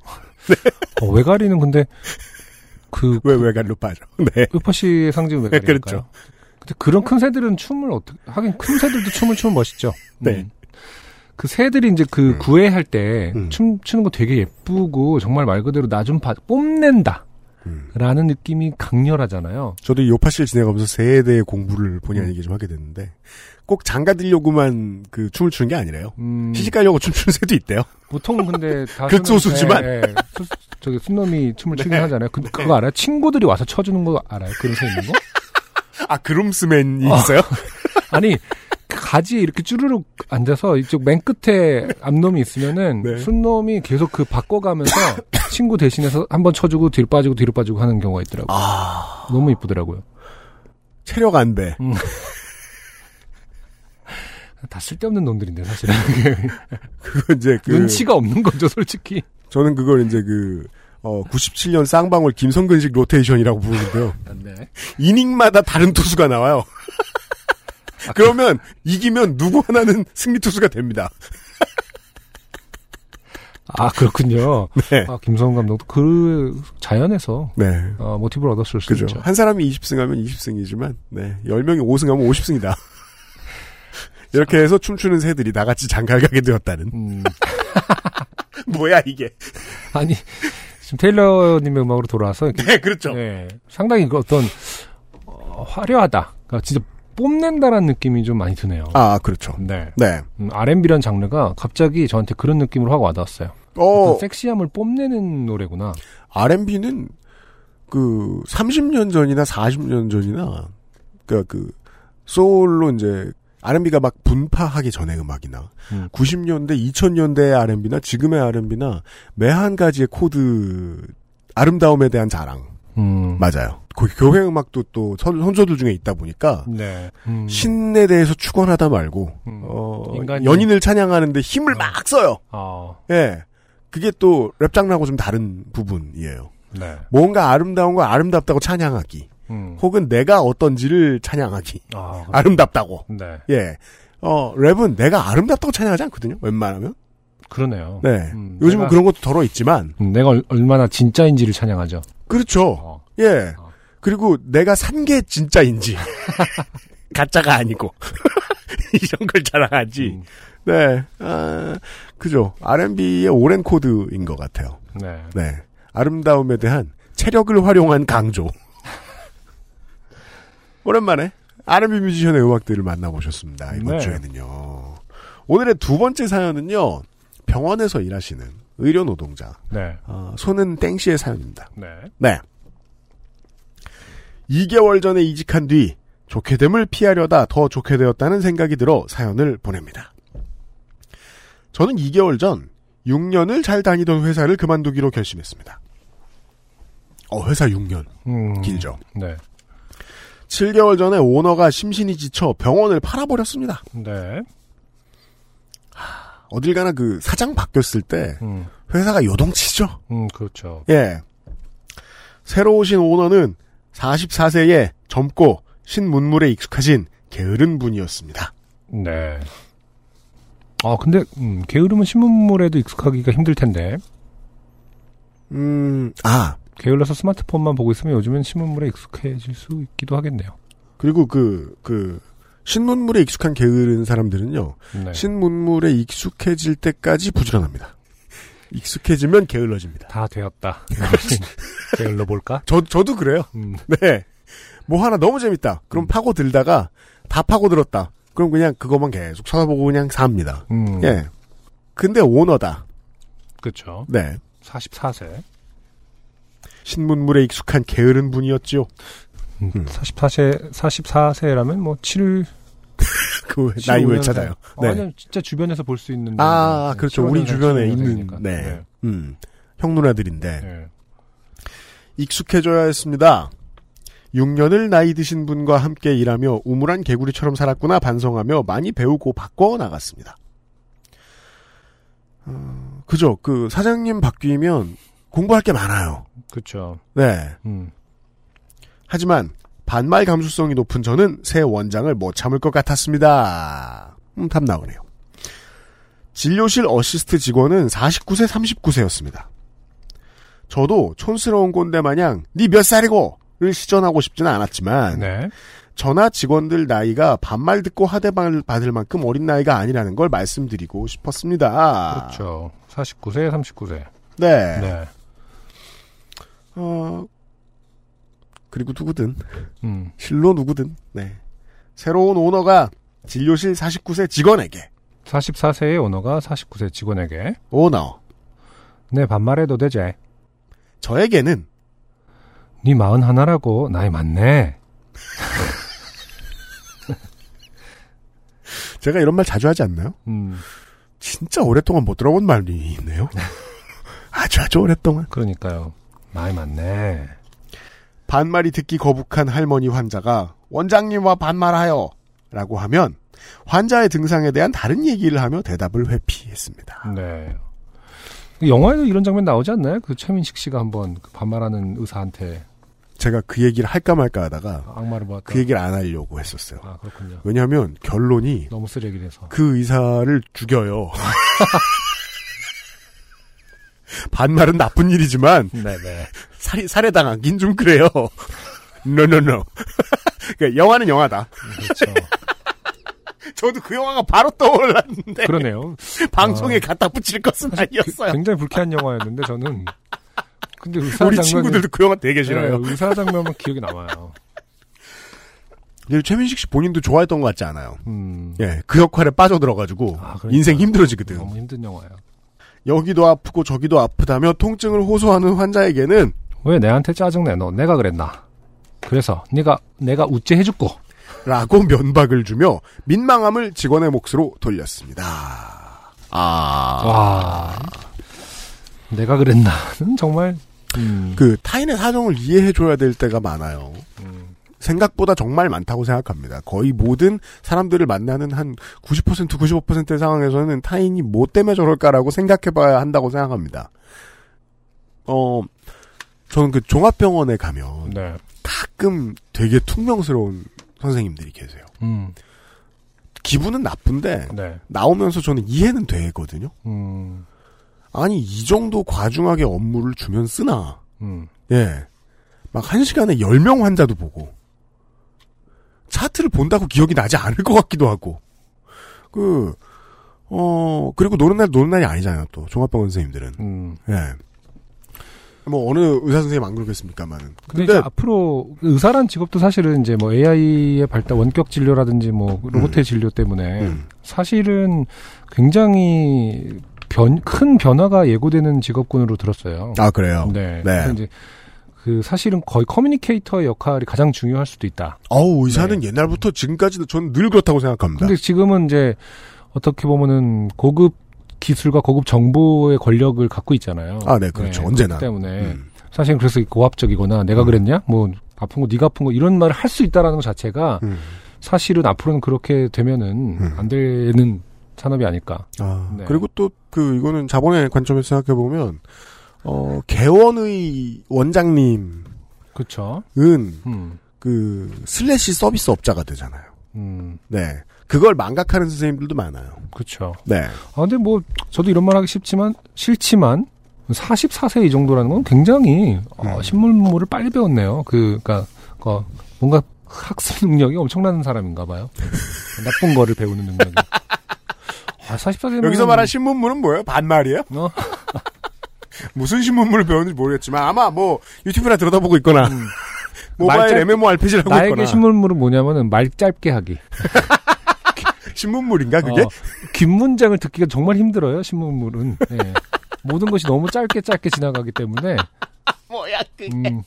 어, 외가리는 근데, 그, 왜 외가리로 빠져? 네. 요파 씨의 상징은 외가리일까요? 그렇죠. 근데 그런 큰 새들은 춤을 어떻게, 하긴 큰 새들도 춤을 추면 멋있죠. 네. 음. 그 새들이 이제 그 음. 구애할 때 음. 춤 추는 거 되게 예쁘고 정말 말 그대로 나좀 뽐낸다. 음. 라는 느낌이 강렬하잖아요. 저도 이 요파 씨를 지내가면서 새에 대해 공부를 본의 음. 아니게 좀 하게 됐는데 꼭 장가 들려고만 그 춤을 추는 게 아니래요. 음, 시집 가려고 춤추는 새도 있대요. 보통은 근데 다 극소수지만. 순- 예, 예. 수- 저기 순놈이 춤을 추긴 네. 하잖아요. 그, 그거 알아요? 친구들이 와서 쳐주는 거 알아요? 그런 새 있는 거? 아 그룸스맨이 어. 있어요? 아니 그 가지에 이렇게 쭈르륵 앉아서 이쪽 맨 끝에 앞놈이 있으면은 네. 순놈이 계속 그 바꿔가면서 친구 대신해서 한번 쳐주고 뒤로 빠지고 뒤로 빠지고 하는 경우가 있더라고요. 아 너무 이쁘더라고요. 체력 안배. 다 쓸데없는 놈들인데 사실은 그거 이제 그 눈치가 없는 거죠, 솔직히. 저는 그걸 이제 그 어, 97년 쌍방울 김성근식 로테이션이라고 부르는데요. 네. 이닝마다 다른 투수가 나와요. 그러면 이기면 누구 하나는 승리 투수가 됩니다. 아 그렇군요. 네. 아, 김성훈 감독도 그 자연에서 네. 어, 모티브를 얻었을 수 그죠. 있죠. 한 사람이 20승하면 20승이지만, 네. 10명이 5승하면 50승이다. 이렇게 해서 춤추는 새들이 나같이 장가를 가게 되었다는. 음, 뭐야, 이게. 아니 지금 테일러님의 음악으로 돌아와서 이렇게 네, 그렇죠. 네, 상당히 그 어떤 어, 화려하다. 그러니까 진짜 뽐낸다라는 느낌이 좀 많이 드네요. 아, 그렇죠. 네. 네. 음, R&B란 장르가 갑자기 저한테 그런 느낌으로 확 와닿았어요. 어, 섹시함을 뽐내는 노래구나. R&B는 그 30년 전이나 40년 전이나 그니까 그 소울로 이제 R&B가 막 분파하기 전의 음악이나 음. 90년대, 2000년대의 R&B나 지금의 R&B나 매 한 가지의 코드 아름다움에 대한 자랑 음. 맞아요. 그 교회 음악도 또 선- 선조들 중에 있다 보니까 네. 음. 신에 대해서 축원하다 말고 음. 어, 인간이- 연인을 찬양하는데 힘을 막 써요. 아, 예. 그게 또 랩 장르하고 좀 다른 부분이에요. 네. 뭔가 아름다운 거 아름답다고 찬양하기. 음. 혹은 내가 어떤지를 찬양하기. 아, 그래. 아름답다고. 네. 예. 어, 랩은 내가 아름답다고 찬양하지 않거든요. 웬만하면. 그러네요. 네. 음, 요즘은 내가- 그런 것도 덜어 있지만. 음, 내가 얼- 얼마나 진짜인지를 찬양하죠. 그렇죠. 어. 예. 어. 그리고 내가 산 게 진짜인지. 가짜가 아니고. 이런 걸 자랑하지. 음, 네. 아, 그죠. R&B의 오랜 코드인 것 같아요. 네. 네. 아름다움에 대한 체력을 활용한 강조. 오랜만에 R&B 뮤지션의 음악들을 만나보셨습니다. 이번 네. 주에는요. 오늘의 두 번째 사연은요. 병원에서 일하시는 의료 노동자 네. 어, 손은 땡씨의 사연입니다. 네. 네. 2개월 전에 이직한 뒤 좋게 됨을 피하려다 더 좋게 되었다는 생각이 들어 사연을 보냅니다. 저는 2개월 전 6년을 잘 다니던 회사를 그만두기로 결심했습니다. 어, 회사 6년. 음, 길죠. 네. 7개월 전에 오너가 심신이 지쳐 병원을 팔아버렸습니다. 네. 어딜 가나 그 사장 바뀌었을 때 음, 회사가 요동치죠. 음, 그렇죠. 예. 새로 오신 오너는 44세에 젊고 신문물에 익숙하신 게으른 분이었습니다. 네. 아, 근데, 음, 게으르면 신문물에도 익숙하기가 힘들 텐데. 음, 아, 게을러서 스마트폰만 보고 있으면 요즘엔 신문물에 익숙해질 수 있기도 하겠네요. 그리고 그, 그, 신문물에 익숙한 게으른 사람들은요, 네. 신문물에 익숙해질 때까지 부지런합니다. 익숙해지면 게을러집니다. 다 되었다. 게을러 볼까? 저, 저도 그래요. 음, 네. 뭐 하나 너무 재밌다. 그럼 파고 들다가 다 파고 들었다. 그럼 그냥 그것만 계속 찾아보고 그냥 삽니다. 음, 예. 근데 오너다. 그렇죠. 네. 44세. 신문물에 익숙한 게으른 분이었죠. 음, 음. 44세, 44세라면 뭐 7, 그 나이 왜 15년생. 찾아요? 어, 네. 아니요, 진짜 주변에서 볼 수 있는. 아, 분들. 그렇죠. 15년생, 우리 주변에 16년생이니까. 있는, 네. 음. 형 누나들인데, 네. 익숙해져야 했습니다. 6년을 나이 드신 분과 함께 일하며 우물한 개구리처럼 살았구나 반성하며 많이 배우고 바꿔 나갔습니다. 어, 그죠. 그 사장님 바뀌면 공부할 게 많아요. 그렇죠. 네. 음, 하지만 반말 감수성이 높은 저는 새 원장을 못 참을 것 같았습니다. 음, 답 나오네요. 진료실 어시스트 직원은 49세, 39세였습니다. 저도 촌스러운 꼰대 마냥 니몇 살이고?를 시전하고 싶지는 않았지만 네. 저나 직원들 나이가 반말 듣고 하대방을 받을 만큼 어린 나이가 아니라는 걸 말씀드리고 싶었습니다. 그렇죠. 49세, 39세. 네. 네. 어, 그리고 누구든 음, 실로 누구든 네. 새로운 오너가 진료실 49세 직원에게 44세의 오너가 49세 직원에게 오너 내 반말해도 되제. 저에게는 네 마흔 하나라고 나이 많네. 제가 이런 말 자주 하지 않나요? 음, 진짜 오랫동안 못 들어본 말이 있네요. 아주 아주 오랫동안 그러니까요. 나이 많네. 반말이 듣기 거북한 할머니 환자가 원장님과 반말하여 라고 하면 환자의 등상에 대한 다른 얘기를 하며 대답을 회피했습니다. 네. 영화에도 이런 장면 나오지 않나요? 그 최민식 씨가 한번 그 반말하는 의사한테 제가 그 얘기를 할까 말까 하다가 악마를. 그 얘기를 안 하려고 했었어요. 아 그렇군요. 왜냐하면 결론이 너무 쓰레기라서. 그 의사를 죽여요. 반말은 나쁜 일이지만 네네. 살해, 살해당하긴 좀 그래요. 노노노. 그러니까 영화는 영화다. 그렇죠. 저도 그 영화가 바로 떠올랐는데 그러네요. 방송에 아. 갖다 붙일 것은 아니었어요. 굉장히 불쾌한 영화였는데 저는 근데 의사 우리 장면이- 친구들도 그 영화 되게 싫어요. 네, 의사 장면만 기억이 남아요. 근데 최민식 씨 본인도 좋아했던 것 같지 않아요. 음. 예, 그 역할에 빠져들어가지고 아. 인생 힘들어지거든. 너무 힘든 영화예요. 여기도 아프고 저기도 아프다며 통증을 호소하는 환자에게는 왜 내한테 짜증내? 너 내가 그랬나? 그래서 네가 내가 우째 해줬고. 라고 면박을 주며 민망함을 직원의 몫으로 돌렸습니다. 아, 와. 내가 그랬나는 정말 음. 그 타인의 사정을 이해해줘야 될 때가 많아요. 음. 생각보다 정말 많다고 생각합니다. 거의 모든 사람들을 만나는 한 90% 95%의 상황에서는 타인이 뭐 때문에 저럴까라고 생각해봐야 한다고 생각합니다. 어, 저는 그 종합병원에 가면 네. 가끔 되게 퉁명스러운 선생님들이 계세요. 음. 기분은 나쁜데 네. 나오면서 저는 이해는 되거든요. 음. 아니 이 정도 과중하게 업무를 주면 쓰나? 음. 예. 막 한 시간에 10명 환자도 보고 차트를 본다고 기억이 나지 않을 것 같기도 하고 그 어, 그리고 노는 날 노는 날이 아니잖아요, 또. 종합병원 선생님들은. 음. 예. 뭐, 어느 의사 선생님 안 그러겠습니까만은. 근데, 근데, 앞으로 의사란 직업도 사실은 이제 뭐 AI의 발달, 원격 진료라든지 뭐 로봇의 진료 때문에 음. 사실은 굉장히 변, 큰 변화가 예고되는 직업군으로 들었어요. 아, 그래요? 네. 네. 이제 그 사실은 거의 communicator의 역할이 가장 중요할 수도 있다. 어우, 의사는 네. 옛날부터 지금까지도 저는 늘 그렇다고 생각합니다. 근데 지금은 이제 어떻게 보면은 고급 기술과 고급 정보의 권력을 갖고 있잖아요. 아, 네, 그렇죠. 네, 언제나. 때문에 음. 사실 그래서 고압적이거나 내가 그랬냐? 뭐 아픈 거 네가 아픈 거 이런 말을 할 수 있다라는 것 자체가 음. 사실은 앞으로는 그렇게 되면은 음. 안 되는 산업이 아닐까. 아, 네. 그리고 또 그 이거는 자본의 관점에서 생각해 보면 어 개원의 원장님은 그렇죠. 음. 그 슬래시 서비스 업자가 되잖아요. 음. 네. 그걸 망각하는 선생님들도 많아요. 그렇죠. 네. 아, 근데 뭐, 저도 이런 말 하기 쉽지만, 싫지만, 44세 이 정도라는 건 굉장히, 어, 음. 신문물을 빨리 배웠네요. 그, 그니까, 그, 뭔가 학습 능력이 엄청난 사람인가 봐요. 나쁜 거를 배우는 능력이. 아, 44세면. 여기서 말한 신문물은 뭐예요? 반말이에요? 어? 무슨 신문물을 배웠는지 모르겠지만 아마 뭐 유튜브나 들여다보고 있거나 모바일 말 짧- MMORPG를 하고 나에게 있거나 신문물은 뭐냐면은 말 짧게 하기. 신문물인가 그게? 어, 긴 문장을 듣기가 정말 힘들어요, 신문물은. 예. 모든 것이 너무 짧게 짧게 지나가기 때문에. 뭐야 그게? 음.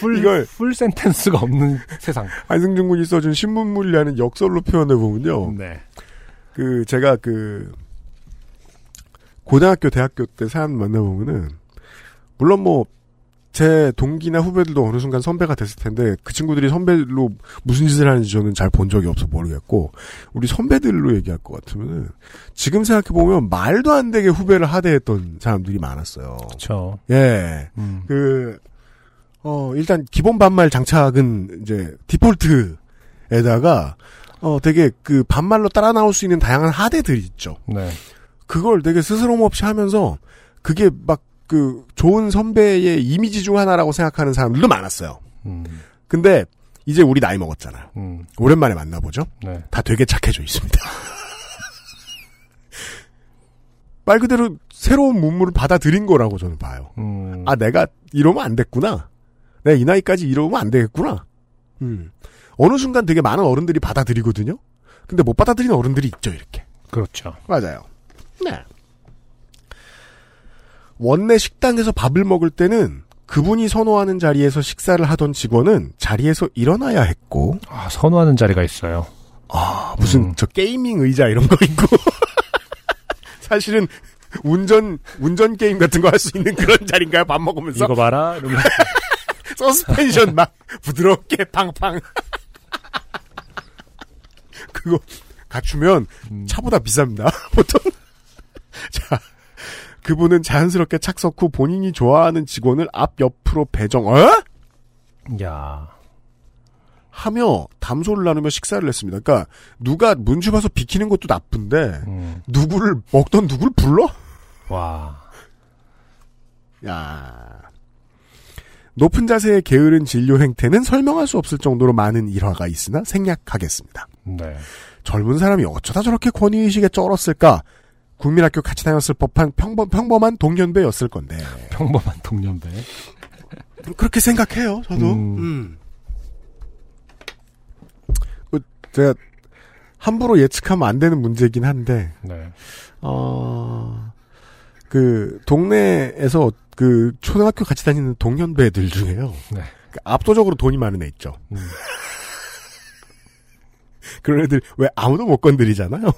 풀, 이걸- full sentence가 없는 세상. 안승준 군이 써준 신문물이라는 역설로 표현해 보면요. 네. 그 제가 그 고등학교 대학교 때 사람 만나보면은 물론 뭐 제 동기나 후배들도 어느 순간 선배가 됐을 텐데 그 친구들이 선배로 무슨 짓을 하는지 저는 잘 본 적이 없어 모르겠고 우리 선배들로 얘기할 것 같으면은 지금 생각해 보면 말도 안 되게 후배를 하대했던 사람들이 많았어요. 그렇죠. 예. 음. 그, 어, 일단 기본 반말 장착은 이제 디폴트에다가, 어, 되게 그 반말로 따라 나올 수 있는 다양한 하대들이 있죠. 네. 그걸 되게 스스럼 없이 하면서 그게 막 그 좋은 선배의 이미지 중 하나라고 생각하는 사람들도 많았어요. 음. 근데 이제 우리 나이 먹었잖아요. 음. 오랜만에 만나보죠. 네. 다 되게 착해져 있습니다. 말 그대로 새로운 문물을 받아들인 거라고 저는 봐요. 음. 아, 내가 이러면 안 됐구나. 내가 이 나이까지 이러면 안 되겠구나. 음. 어느 순간 되게 많은 어른들이 받아들이거든요? 근데 못 받아들이는 어른들이 있죠, 이렇게. 그렇죠. 맞아요. 네. 원내 식당에서 밥을 먹을 때는 그분이 선호하는 자리에서 식사를 하던 직원은 자리에서 일어나야 했고, 아, 선호하는 자리가 있어요. 아, 무슨 음. 저 gaming 의자 이런 거 있고, 사실은 운전, 운전 게임 같은 거 할 수 있는 그런 자리인가요? 밥 먹으면서? 이거 봐라. 서스펜션 막 부드럽게 팡팡. 그거 갖추면 음. 차보다 비쌉니다. 보통. 자, 그분은 자연스럽게 착석 후 본인이 좋아하는 직원을 앞 옆으로 배정. 어? 야. 하며 담소를 나누며 식사를 했습니다. 그러니까 누가 문주 봐서 비키는 것도 나쁜데 음. 누구를 먹던 누구를 불러? 와. 야. 높은 자세의 게으른 진료 행태는 설명할 수 없을 정도로 많은 일화가 있으나 생략하겠습니다. 네. 젊은 사람이 어쩌다 저렇게 권위의식에 쩔었을까? 국민학교 같이 다녔을 법한 평범, 평범한 동년배였을 건데. 평범한 동년배. 그렇게 생각해요, 저도. 음. 음. 뭐, 제가 함부로 예측하면 안 되는 문제긴 한데, 네. 어, 그, 동네에서 그, 초등학교 같이 다니는 동년배들 중에요. 네. 그 압도적으로 돈이 많은 애 있죠. 음. 그런 애들 왜 아무도 못 건드리잖아요.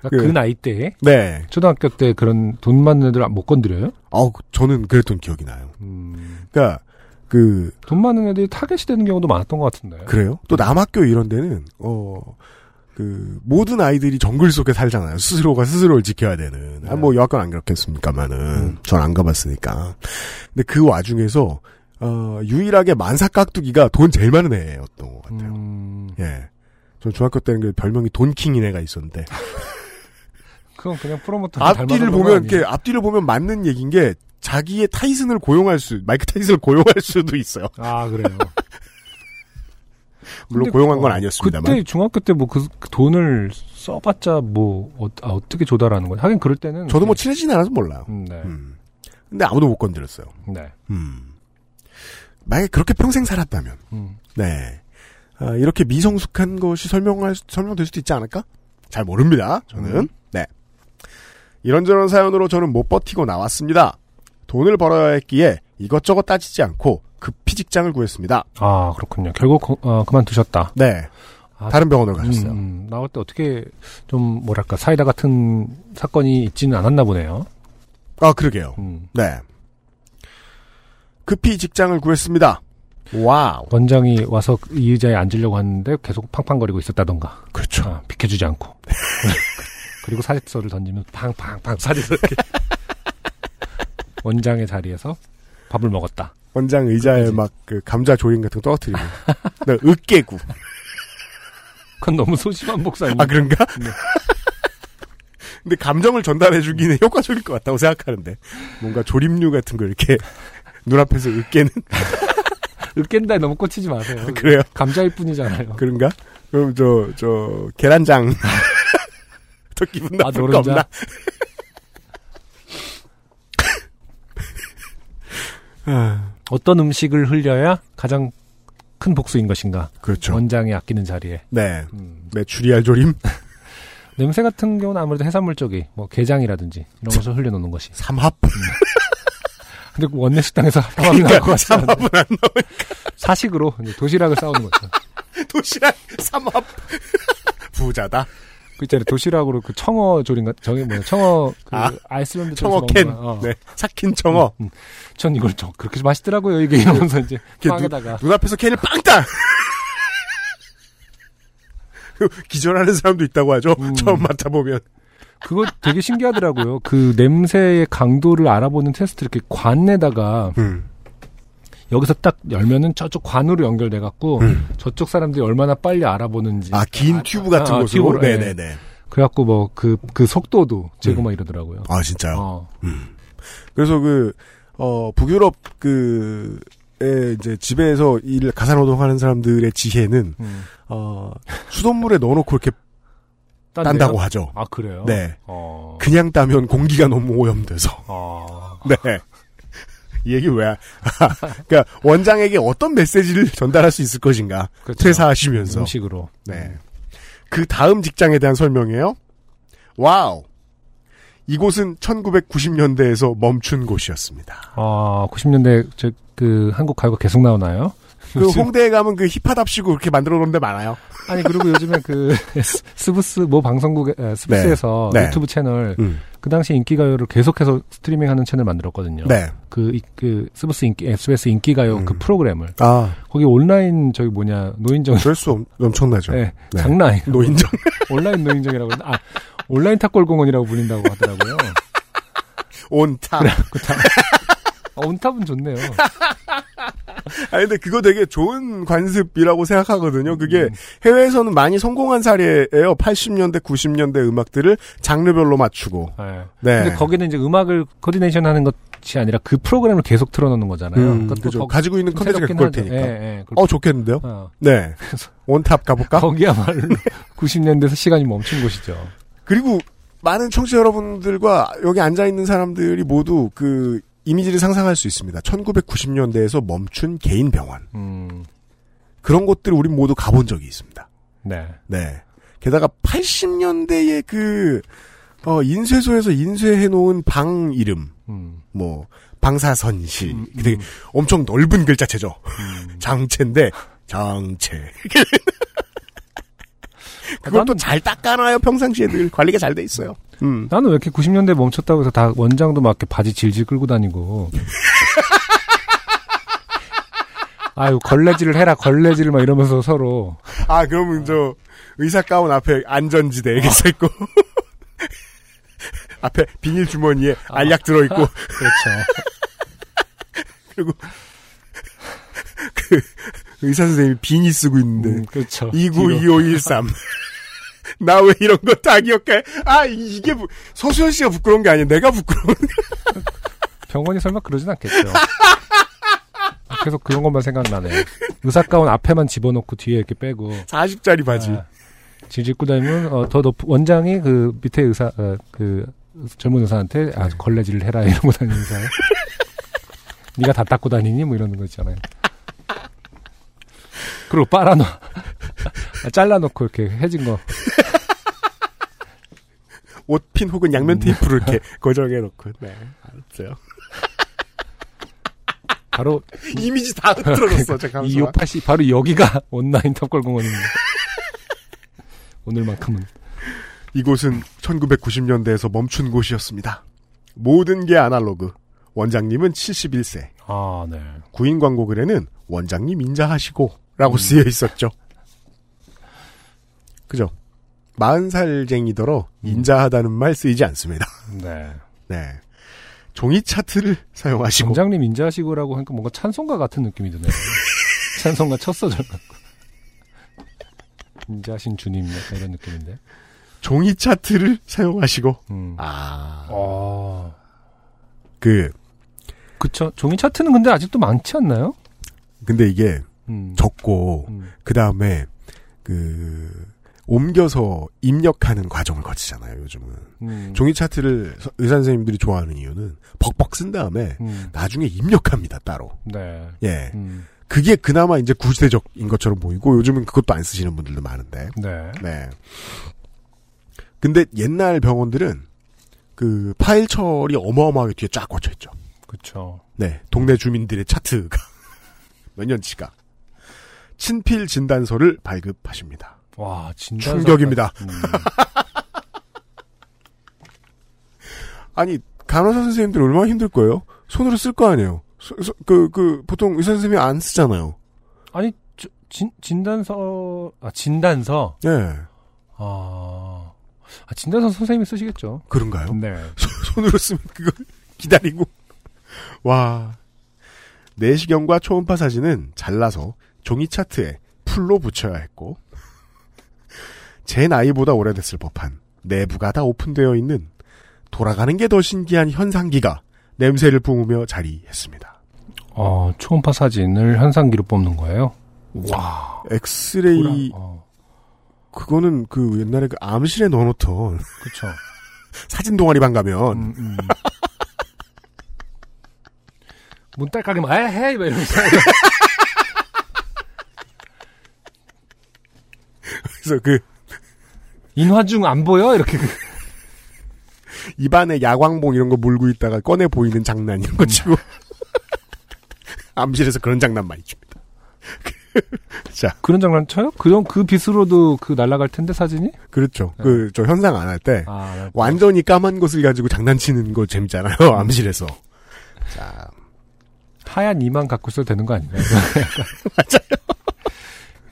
그러니까 그- 그 나이 때에 네. 초등학교 때 그런 돈 많은 애들 못 건드려요? 어, 저는 그랬던 기억이 나요. 음. 그러니까 그 돈 많은 애들이 타겟이 되는 경우도 많았던 것 같은데. 그래요? 또 남학교 이런 데는 어. 그 모든 아이들이 정글 속에 살잖아요. 스스로가 스스로를 지켜야 되는. 아, 뭐 여학교는 안 그렇겠습니까만은 음. 전안 가봤으니까. 근데 그 와중에서 어, 유일하게 만사 깍두기가 돈 제일 많은 애였던 것 같아요. 음. 예. 전 중학교 때는 그 별명이 돈킹인 애가 있었는데 그건 그냥 프로모터 앞뒤를 보면 이렇게 앞뒤를 보면 맞는 얘기인 게 자기의 타이슨을 고용할 수 마이크 타이슨을 고용할 수도 있어요. 아 그래요. 물론 고용한 건 어, 아니었습니다만. 그때 중학교 때 뭐 그 돈을 써봤자 뭐 어, 아, 떻게 조달하는 거야? 하긴 그럴 때는 저도 뭐 친해지진 않아서 몰라요. 음, 네. 음. 근데 아무도 못 건드렸어요. 네. 음. 만약에 그렇게 평생 살았다면, 음. 네. 아, 이렇게 미성숙한 것이 설명할, 수- 설명될 수도 있지 않을까? 잘 모릅니다, 저는. 음. 네. 이런저런 사연으로 저는 못 버티고 나왔습니다. 돈을 벌어야 했기에 이것저것 따지지 않고 급히 직장을 구했습니다. 아 그렇군요. 결국 거- 어, 그만두셨다. 네. 아, 다른 병원으로 가셨어요. 음, 음. 나올 때 어떻게 좀 뭐랄까 사이다 같은 사건이 있지는 않았나 보네요. 아, 그러게요. 음. 네. 급히 직장을 구했습니다. 와우. 원장이 와서 이 의자에 앉으려고 하는데 계속 팡팡거리고 있었다던가. 그렇죠. 아, 비켜주지 않고. 그리고 사직서를 던지면 팡팡팡 사직서 이렇게. 원장의 자리에서 밥을 먹었다. 원장 의자에 막 그 감자 조림 같은 거 떨어뜨리고. 네, 으깨구. 그건 너무 소심한 아닙니까? 아 그런가? 네. 근데 감정을 전달해 주기는 효과적일 것 같다고 생각하는데 뭔가 조림류 같은 거 이렇게 눈앞에서 으깨는 으깬다에 너무 꽂히지 마세요. 그래요? 감자일 뿐이잖아요. 그런가? 그럼 저 저 계란장 더 기분 아, 나쁠 거 노른자? 없나? 아, 어떤 음식을 흘려야 가장 큰 복수인 것인가? 그렇죠. 원장이 아끼는 자리에. 네. 음. 메추리알 조림 냄새 같은 경우는 아무래도 해산물 쪽이 뭐 게장이라든지 이런 것을 흘려놓는 것이. 삼합 근데 원내 식당에서 삼합이 나올 것 같지 않아요. 삼합은 안 나와. 사식으로 도시락을 싸우는 거죠. 도시락 삼합 부자다. 그 있잖아요. 도시락으로 그 청어 조림가 저기 뭐야 청어 그 아, 아이슬란드 청어 캔. 어. 네. 삭힌 청어. 음, 음. 전 이걸 좀 그렇게 맛있더라고요 이게 이러면서 이제 빵에다가 눈앞에서 캔을 빵땅. 기절하는 사람도 있다고 하죠. 음. 처음 맡아보면. 그거 되게 신기하더라고요. 그 냄새의 강도를 알아보는 테스트 이렇게 관에다가 음. 여기서 딱 열면은 저쪽 관으로 연결돼 갖고 음. 저쪽 사람들이 얼마나 빨리 알아보는지. 아, 긴 아, 튜브 같은 아, 곳으로. 튜브로, 예. 네네 네. 그래갖고 뭐 그그 속도도 재고 막 이러더라고요. 아, 진짜요? 어. 그래서 그, 어, 북유럽 그, 에 이제 집에서 일 가사노동하는 사람들의 지혜는 음. 어 수돗물에 넣어놓고 이렇게 딴데요? 딴다고 하죠. 아 그래요? 네. 어. 그냥 따면 공기가 너무 오염돼서. 어. 네. 이 얘기 왜? 그러니까 원장에게 어떤 메시지를 전달할 수 있을 것인가 그렇죠. 퇴사하시면서. 음식으로. 네. 그 다음 직장에 대한 설명이에요. 와우. 이곳은 1990년대에서 멈춘 곳이었습니다. 아 90년대 저 그 한국 가요가 계속 나오나요? 그 요즘- 홍대에 가면 그 hip하답시고 그렇게 만들어 놓은 데 많아요. 아니 그리고 요즘에 그 스- 스브스 모 방송국 에, 스브스에서 네. 네. 유튜브 채널 음. 그 당시 인기가요를 계속해서 스트리밍하는 채널 만들었거든요. 네. 그, 이- 그 스브스 인기 SBS 인기가요 그 음. 프로그램을 아, 거기 온라인 저기 뭐냐 노인정 그럴 수 없, 엄청나죠. 네, 네. 장난 아니에요. 노인정. 온라인 노인정이라고 아 온라인 탑골공원이라고 불린다고 하더라고요. 온탑. 그 다- 어, 온탑은 좋네요. 아 근데 그거 되게 좋은 관습이라고 생각하거든요. 그게 음. 해외에서는 많이 성공한 사례예요. 80년대, 90년대 음악들을 장르별로 맞추고. 네. 네. 근데 거기는 이제 음악을 코디네이션 하는 것이 아니라 그 프로그램을 계속 틀어놓는 거잖아요. 음, 그러니까 또 그죠. 거- 가지고 있는 좀 컨텐츠가 그걸. 테니까. 예, 예. 어 좋겠는데요. 어. 네. 온탑 가볼까? 거기야말로 90년대에서 시간이 멈춘 곳이죠. 그리고 많은 청취자 여러분들과 여기 앉아 있는 사람들이 모두 그 이미지를 상상할 수 있습니다. 1990년대에서 멈춘 개인 병원. 음, 그런 곳들을 우린 모두 가본 적이 있습니다. 네. 네. 게다가 80년대의 그, 어, 인쇄소에서 인쇄해 놓은 방 이름, 음, 뭐, 방사선실. 음, 되게 음. 엄청 넓은 글자체죠. 음. 장체인데, 장체. 나는- 잘 닦아놔요, 평상시에 늘. 관리가 잘 돼 있어요. 음. 나는 왜 이렇게 90년대 멈췄다고 해서 다 원장도 막 이렇게 바지 질질 끌고 다니고. 아유, 걸레질을 해라, 걸레질을 막 이러면서 서로. 아, 그러면 저, 의사 가운 앞에 안전지대 이렇게 써 있고. 앞에 비닐 주머니에 알약 들어 있고. 그렇죠. 그리고, 그, 의사 선생님이 비니 쓰고 있는데. 음, 그렇죠. 292513. 나 왜 이런 거 다 기억해? 아, 이- 이게, 부- 서수연 씨가 부끄러운 게 아니야. 내가 부끄러운 거. 병원이 설마 그러진 않겠죠. 계속 그런 것만 생각나네. 의사 가운 앞에만 집어넣고 뒤에 이렇게 빼고. 40짜리 바지. 아, 질질 끌고 다니면 어, 더 높, 원장이 그 밑에 의사, 어, 그 젊은 의사한테 아, 걸레질을 해라 이러고 다니는 의사. 네가 다 닦고 다니니? 뭐 이러는 거 있잖아요. 그리고 빨아놓, 아, 잘라놓고 이렇게 해진 거. 옷핀 혹은 양면 음. 테이프로 이렇게 고정해놓고. 네. 알았어요. 바로 이미지 다 흐트러졌어. 잠깐만. 2580 바로 여기가 온라인 탑골공원입니다. 오늘만큼은 이곳은 1990년대에서 멈춘 곳이었습니다. 모든 게 아날로그. 원장님은 71세. 아, 네. 구인 광고 글에는 원장님 인자하시고 라고 음. 쓰여 있었죠. 그죠? 40살쟁이더러 음. 인자하다는 말 쓰이지 않습니다. 네. 네. 종이 차트를 사용하시고 원장님 인자하시고라고 하니까 뭔가 찬송가 같은 느낌이 드네요. 찬송가 첫 소절 같고. 인자하신 주님 이런 느낌인데. 종이 차트를 사용하시고 음. 아. 어. 그 그쵸. 종이 차트는 근데 아직도 많지 않나요? 근데 이게 음. 적고 음. 그 다음에 그 옮겨서 입력하는 과정을 거치잖아요. 요즘은 음. 종이 차트를 서- 의사 선생님들이 좋아하는 이유는 벅벅 쓴 다음에 음. 나중에 입력합니다 따로. 네. 예, 음. 그게 그나마 이제 구시대적인 것처럼 보이고 요즘은 그것도 안 쓰시는 분들도 많은데. 네. 네. 근데 옛날 병원들은 그 파일 처리 어마어마하게 뒤에 쫙 꽂혀 있죠. 그쵸. 네, 동네 주민들의 차트가 몇 년치가 친필 진단서를 발급하십니다. 와, 진짜. 충격입니다. 음. 아니 간호사 선생님들 얼마나 힘들 거예요? 손으로 쓸 거 아니에요. 그그 보통 의사 선생님이 안 쓰잖아요. 아니, 저, 진, 진단서, 아, 진단서? 예, 아, 아, 진단서 선생님이 쓰시겠죠. 그런가요? 네. 손 으로 쓰면 그걸 기다리고 와 내시경과 초음파 사진은 잘라서 종이 차트에 풀로 붙여야 했고 제 나이보다 오래됐을 법한 내부가 다 오픈되어 있는 돌아가는 게 더 신기한 현상기가 냄새를 뿜으며 자리했습니다. 어, 초음파 사진을 현상기로 뽑는 거예요? 와. 엑스레이 어, 그거는 그 옛날에 그 암실에 넣어놓던 그쵸. 사진 동아리방 가면 음, 음. 문 딸깍이 막, 에헤이! 막 이러면서. 그래서 그 인화중 안 보여? 이렇게. 그- 입안에 야광봉 이런 거 물고 있다가 꺼내 보이는 장난 이런 거 치고 암실에서 그런 장난 많이 줍니다. 자, 그런 장난 쳐요? 그, 그 빛으로도 그 날아갈 텐데, 사진이? 그렇죠. 네. 그저 현상 안 할때 아, 네. 완전히 까만 것을 가지고 장난치는 거 재밌잖아요. 암실에서. 자, 하얀 이만 갖고 있어도 되는 거 아니에요? 맞아요.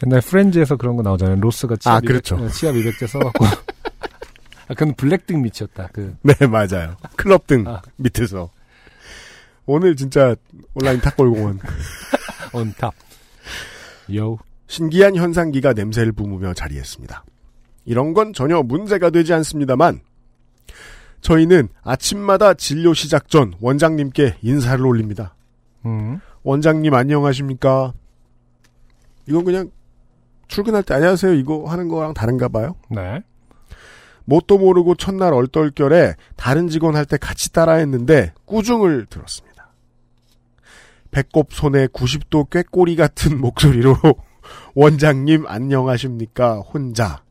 옛날 프렌즈에서 그런 거 나오잖아요. 로스가 치아, 아, 미백, 그렇죠. 치아 미백제 써갖고. 아, 그건 블랙등 밑이었다. 그, 네 맞아요. 클럽 등 아. 밑에서 오늘 진짜 온라인 탁골공원 온탑. 요. 신기한 현상기가 냄새를 뿜으며 자리했습니다. 이런 건 전혀 문제가 되지 않습니다만 저희는 아침마다 진료 시작 전 원장님께 인사를 올립니다. 음. 원장님 안녕하십니까? 이건 그냥 출근할 때 안녕하세요 이거 하는 거랑 다른가 봐요. 네. 뭣도 모르고 첫날 얼떨결에 다른 직원 할 때 같이 따라했는데 꾸중을 들었습니다. 배꼽 손에 90도 꾀꼬리 같은 목소리로 원장님 안녕하십니까 혼자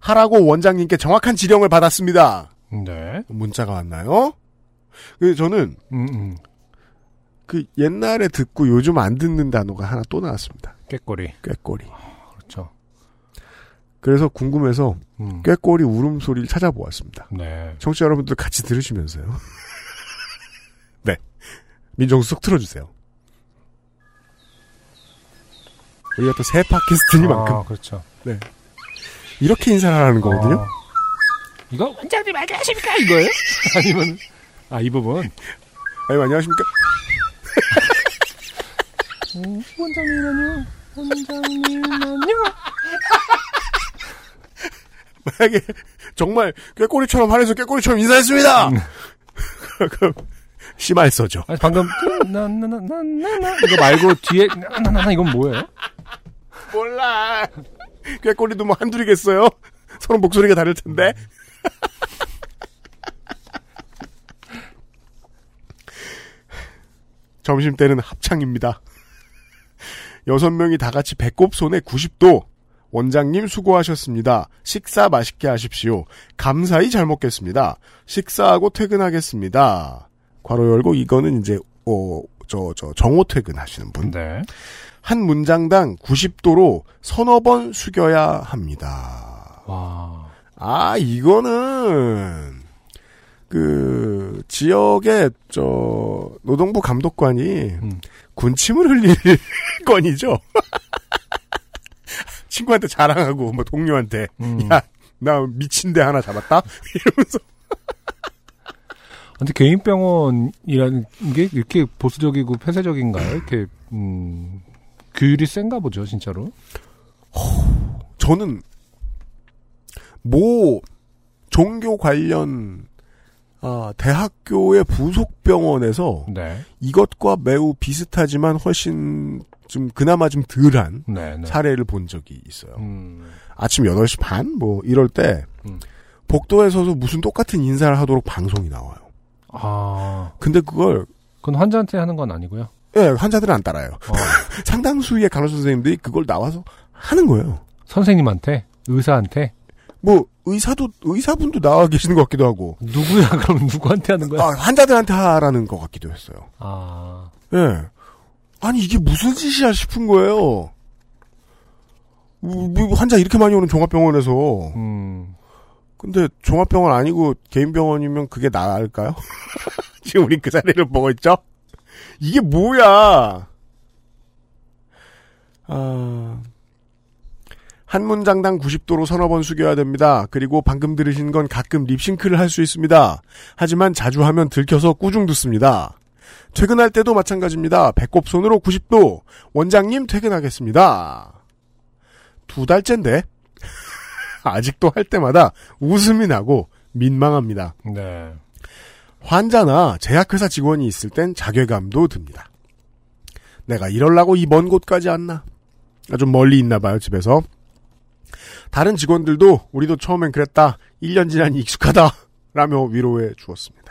하라고 원장님께 정확한 지령을 받았습니다. 네. 문자가 왔나요? 그 저는 음, 음. 그 옛날에 듣고 요즘 안 듣는 단어가 하나 또 나왔습니다. 꾀꼬리. 꾀꼬리. 그래서 궁금해서 음. 꾀꼬리 울음소리를 찾아보았습니다. 네. 청취자 여러분들 같이 들으시면서요. 네. 민정수 속 틀어주세요. 우리가 또 새 팟캐스트니만큼 아, 그렇죠. 이렇게 인사를 하는 거거든요. 아. 이거 원장님 안녕하십니까? 이거예요? 아니면, 아, 이 부분. 아니 안녕하십니까? 어, 원장님 안녕. 원장님 안녕. 만약에 정말 꾀꼬리처럼 하면서 꾀꼬리처럼 인사했습니다. 그럼 심할서죠. 아니, 방금, 나나나나나 이거 말고 뒤에, 나나나 이건 뭐예요? 몰라. 꾀꼬리도 뭐 한둘이겠어요? 서로 목소리가 다를 텐데. 점심 때는 합창입니다. 여섯 명이 다 같이 배꼽 손에 90도. 원장님 수고하셨습니다. 식사 맛있게 하십시오. 감사히 잘 먹겠습니다. 식사하고 퇴근하겠습니다. 괄호 열고 이거는 이제 어, 저, 저, 정오 퇴근하시는 분. 네. 한 문장당 90도로 서너 번 숙여야 합니다. 와. 아, 이거는, 그 지역의 저 노동부 감독관이 음. 군침을 흘릴 건이죠. 친구한테 자랑하고 뭐 동료한테 음. 야나 미친 데 하나 잡았다 이러면서 근데 개인 병원이라는 게 이렇게 보수적이고 폐쇄적인가요? 이렇게 음, 규율이 센가 보죠, 진짜로. 저는 모 종교 관련 아, 대학교의 부속 병원에서 네, 이것과 매우 비슷하지만 훨씬 좀 그나마 좀 덜한 네, 네. 사례를 본 적이 있어요. 음, 아침 8시 반? 뭐 이럴 때 음. 복도에 서서 무슨 똑같은 인사를 하도록 방송이 나와요. 아, 근데 그걸 그건 환자한테 하는 건 아니고요. 예, 환자들은 안 따라요. 어, 상당수의 간호사 선생님들이 그걸 나와서 하는 거예요. 선생님한테, 의사한테 뭐 의사도 의사분도 나와 계시는 것 같기도 하고 누구야? 그럼 누구한테 하는 거야? 아, 환자들한테 하라는 것 같기도 했어요. 아, 예. 아니 이게 무슨 짓이야 싶은 거예요. 뭐, 뭐 환자 이렇게 많이 오는 종합병원에서 음, 근데 종합병원 아니고 개인병원이면 그게 나을까요? 지금 우리 그 자리를 보고 있죠? 이게 뭐야? 아, 한 문장당 90도로 서너 번 숙여야 됩니다. 그리고 방금 들으신 건 가끔 립싱크를 할 수 있습니다. 하지만 자주 하면 들켜서 꾸중 듣습니다. 퇴근할 때도 마찬가지입니다. 배꼽 손으로 90도. 원장님 퇴근하겠습니다. 두 달째인데 아직도 할 때마다 웃음이 나고 민망합니다. 네. 환자나 제약회사 직원이 있을 땐 자괴감도 듭니다. 내가 이럴라고 이 먼 곳까지 왔나? 아, 좀 멀리 있나 봐요, 집에서. 다른 직원들도 우리도 처음엔 그랬다. 1년 지나니 익숙하다. 라며 위로해 주었습니다.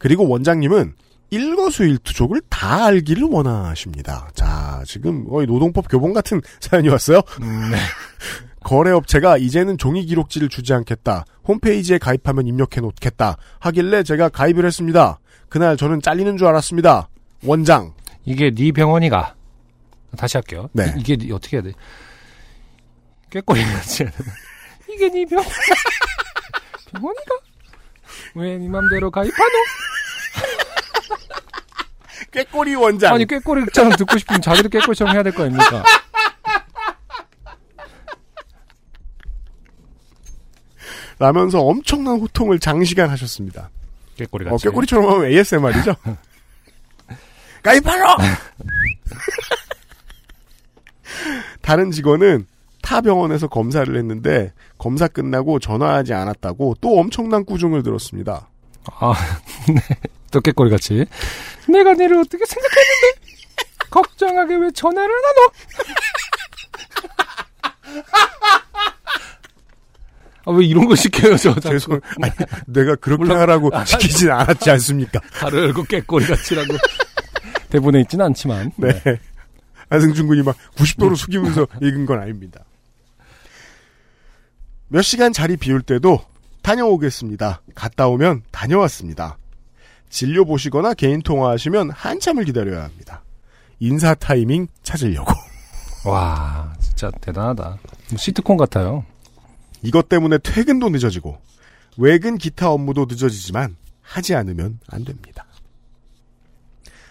그리고 원장님은 일거수일투족을 다 알기를 원하십니다. 자, 지금 거의 노동법 교본 같은 사연이 왔어요. 음, 네. 거래업체가 이제는 종이 기록지를 주지 않겠다. 홈페이지에 가입하면 입력해 놓겠다. 하길래 제가 가입을 했습니다. 그날 저는 잘리는 줄 알았습니다. 원장. 이게 네 병원이가. 다시 할게요. 네. 이, 게 어떻게 해야 돼? 꾀꼬리 같이 해야 되나? 이게 네 병, 병원이가? 왜 네 맘대로 가입하노? 꾀꼬리 원장. 아니, 꾀꼬리처럼 듣고 싶으면 자기도 꾀꼬리처럼 해야 될 거 아닙니까? 라면서 엄청난 호통을 장시간 하셨습니다. 꾀꼬리 어, 같이. 꾀꼬리처럼 하면 ASMR이죠? 가입하러! 다른 직원은 타 병원에서 검사를 했는데 검사 끝나고 전화하지 않았다고 또 엄청난 꾸중을 들었습니다. 아, 네. 또 꾀꼬리 같이. 내가 니를 어떻게 생각했는데? 걱정하게 왜 전화를 안 하노? 아, 왜 이런 거 시켜요, 저. 죄송, 아니, 내가 그렇게 물론- 하라고 아, 시키진 않았지 않습니까? 가를 열고 꾀꼬리 같이라고. 대본에 있진 않지만. 네. 안승준 군이 막 90도로 숙이면서 읽은 건 아닙니다. 몇 시간 자리 비울 때도 다녀오겠습니다. 갔다 오면 다녀왔습니다. 진료 보시거나 개인 통화하시면 한참을 기다려야 합니다. 인사 타이밍 찾으려고. 와, 진짜 대단하다. 뭐 시트콤 같아요. 이것 때문에 퇴근도 늦어지고 외근 기타 업무도 늦어지지만 하지 않으면 안 됩니다.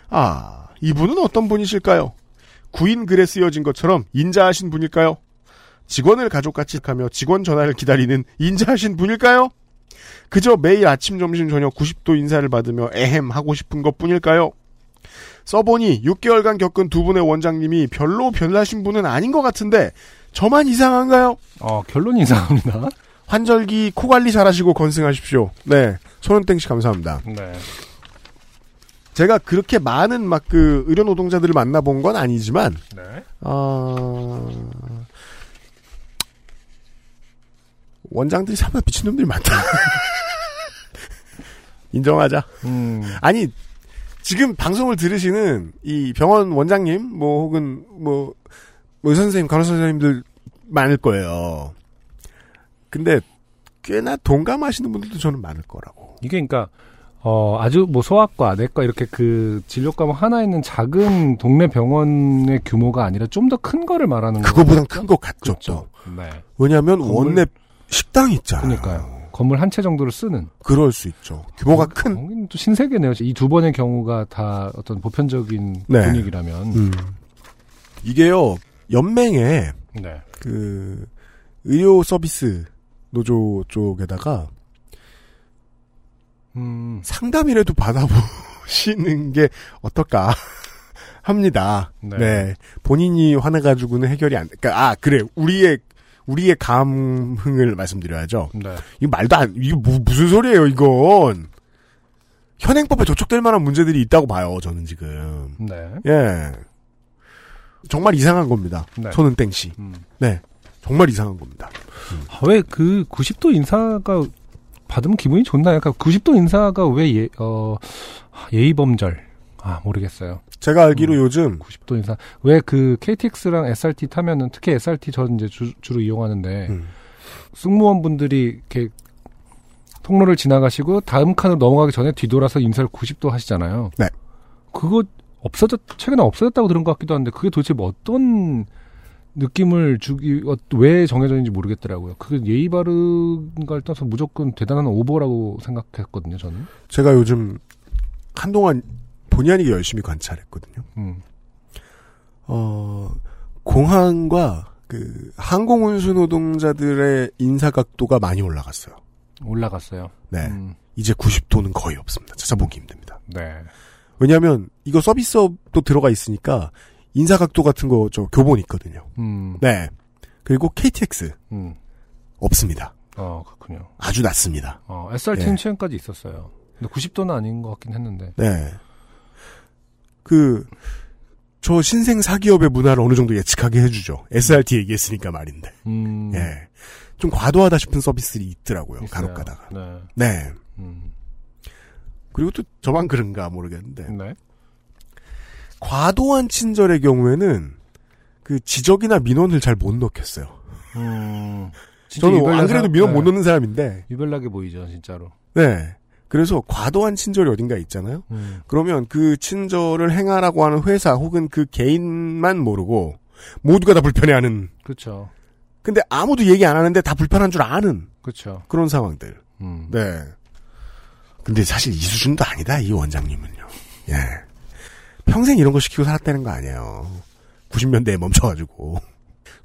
아, 이분은 어떤 분이실까요? 구인 글에 쓰여진 것처럼 인자하신 분일까요? 직원을 가족같이 하며 직원 전화를 기다리는 인자하신 분일까요? 그저 매일 아침, 점심, 저녁 90도 인사를 받으며 에헴 하고 싶은 것 뿐일까요? 써보니 6개월간 겪은 두 분의 원장님이 별로 별나신 분은 아닌 것 같은데 저만 이상한가요? 어, 결론이 이상합니다. 환절기 코 관리 잘하시고 건승하십시오. 네, 손은땡 씨 감사합니다. 네. 제가 그렇게 많은 막 그 의료 노동자들을 만나본 건 아니지만 네. 어... 원장들이 생각보다 미친놈들이 많다. 인정하자. 음, 아니 지금 방송을 들으시는 이 병원 원장님 뭐 혹은 뭐, 뭐 의사 선생님 간호사 선생님들 많을 거예요. 근데 꽤나 동감하시는 분들도 저는 많을 거라고. 이게 그러니까 어, 아주 뭐 소아과, 내과 이렇게 그 진료 과목 하나 있는 작은 동네 병원의 규모가 아니라 좀 더 큰 거를 말하는 거죠. 그거보단 큰 것 같죠. 또. 네. 왜냐하면 건물- 원내 식당이 있잖아요. 그러니까요. 건물 한 채 정도를 쓰는. 그럴 수 있죠. 규모가 큰. 거긴 또 신세계네요. 이 두 번의 경우가 다 어떤 보편적인 네. 분위기라면. 음. 이게요, 연맹에 네. 그 의료 서비스 노조 쪽에다가 음, 상담이라도 받아보시는 게 어떨까 합니다. 네. 네. 본인이 화내가지고는 해결이 안, 그니까, 아, 그래. 우리의, 우리의 감흥을 말씀드려야죠. 네. 이거 말도 안, 이게 무, 무슨 소리예요, 이건. 현행법에 저촉될 만한 문제들이 있다고 봐요, 저는 지금. 네. 예. 정말 이상한 겁니다. 네. 손은 땡씨. 음. 네. 정말 이상한 겁니다. 왜그 90도 인사가 받으면 기분이 좋나요? 그러니까 90도 인사가 왜 예, 어, 예의 범절? 아, 모르겠어요. 제가 알기로 음. 요즘 90도 인사. 왜그 KTX랑 SRT 타면은 특히 SRT 저 이제 주, 주로 이용하는데 음. 승무원분들이 이렇게 통로를 지나가시고 다음 칸으로 넘어가기 전에 뒤돌아서 인사를 90도 하시잖아요. 네. 그거 없어졌 최근에 없어졌다고 들은 것 같기도 한데 그게 도대체 뭐 어떤 느낌을 주기 어, 왜 정해졌는지 모르겠더라고요. 그게 예의 바른가를 떠나서 무조건 대단한 오버라고 생각했거든요. 저는. 제가 요즘 한동안 본의 아니게 열심히 관찰했거든요. 음. 어, 공항과 그 항공 운수 노동자들의 인사 각도가 많이 올라갔어요. 올라갔어요. 네. 음, 이제 90도는 거의 없습니다. 찾아보기 힘듭니다. 네. 왜냐하면 이거 서비스업도 들어가 있으니까 인사 각도 같은 거 저 교본 있거든요. 음. 네. 그리고 KTX 음. 없습니다. 어, 그렇군요. 아주 낮습니다. 어, SRT는 예. 최근까지 있었어요. 근데 90도는 아닌 것 같긴 했는데. 네. 그, 저 신생 사기업의 문화를 어느 정도 예측하게 해주죠. SRT 얘기했으니까 말인데. 음. 예. 좀 과도하다 싶은 서비스들이 있더라고요. 있어요. 간혹 가다가. 네. 네. 음. 그리고 또 저만 그런가 모르겠는데. 네. 과도한 친절의 경우에는 그 지적이나 민원을 잘 못 넣겠어요. 음. 저는 유별나게 안 그래도 사- 민원 네. 못 넣는 사람인데. 유별나게 보이죠, 진짜로. 네. 그래서 과도한 친절이 어딘가 있잖아요. 음. 그러면 그 친절을 행하라고 하는 회사 혹은 그 개인만 모르고 모두가 다 불편해하는. 그렇죠. 근데 아무도 얘기 안 하는데 다 불편한 줄 아는 그렇죠. 그런 상황들. 음. 네. 근데 사실 이 수준도 아니다, 이 원장님은요. 예. 평생 이런 거 시키고 살았다는 거 아니에요. 90년대에 멈춰가지고.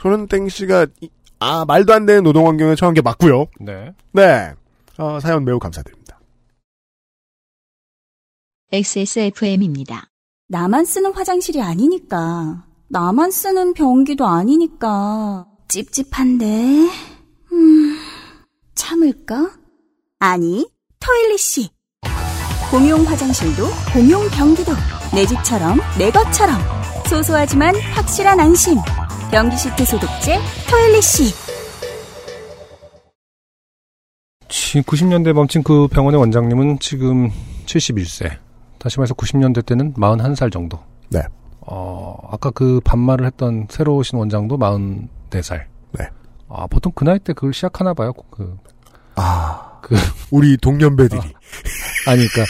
손은땡 씨가, 이- 아, 말도 안 되는 노동 환경에 처한 게 맞고요 네. 네. 어, 사연 매우 감사드립니다. XSFM입니다. 나만 쓰는 화장실이 아니니까. 나만 쓰는 변기도 아니니까. 찝찝한데. 음, 참을까? 아니, 토일리씨. 공용 화장실도, 공용 변기도. 내 집처럼, 내 것처럼. 소소하지만 확실한 안심. 변기 시트 소독제, 토일리씨. 90년대 멈춘 그 병원의 원장님은 지금 71세. 다시 말해서 90년대 때는 41살 정도. 네. 어, 아까 그 반말을 했던 새로 오신 원장도 44살. 네. 아, 보통 그 나이 때 그걸 시작하나 봐요. 그, 아. 그- 우리 동년배들이. 아니, 그니까,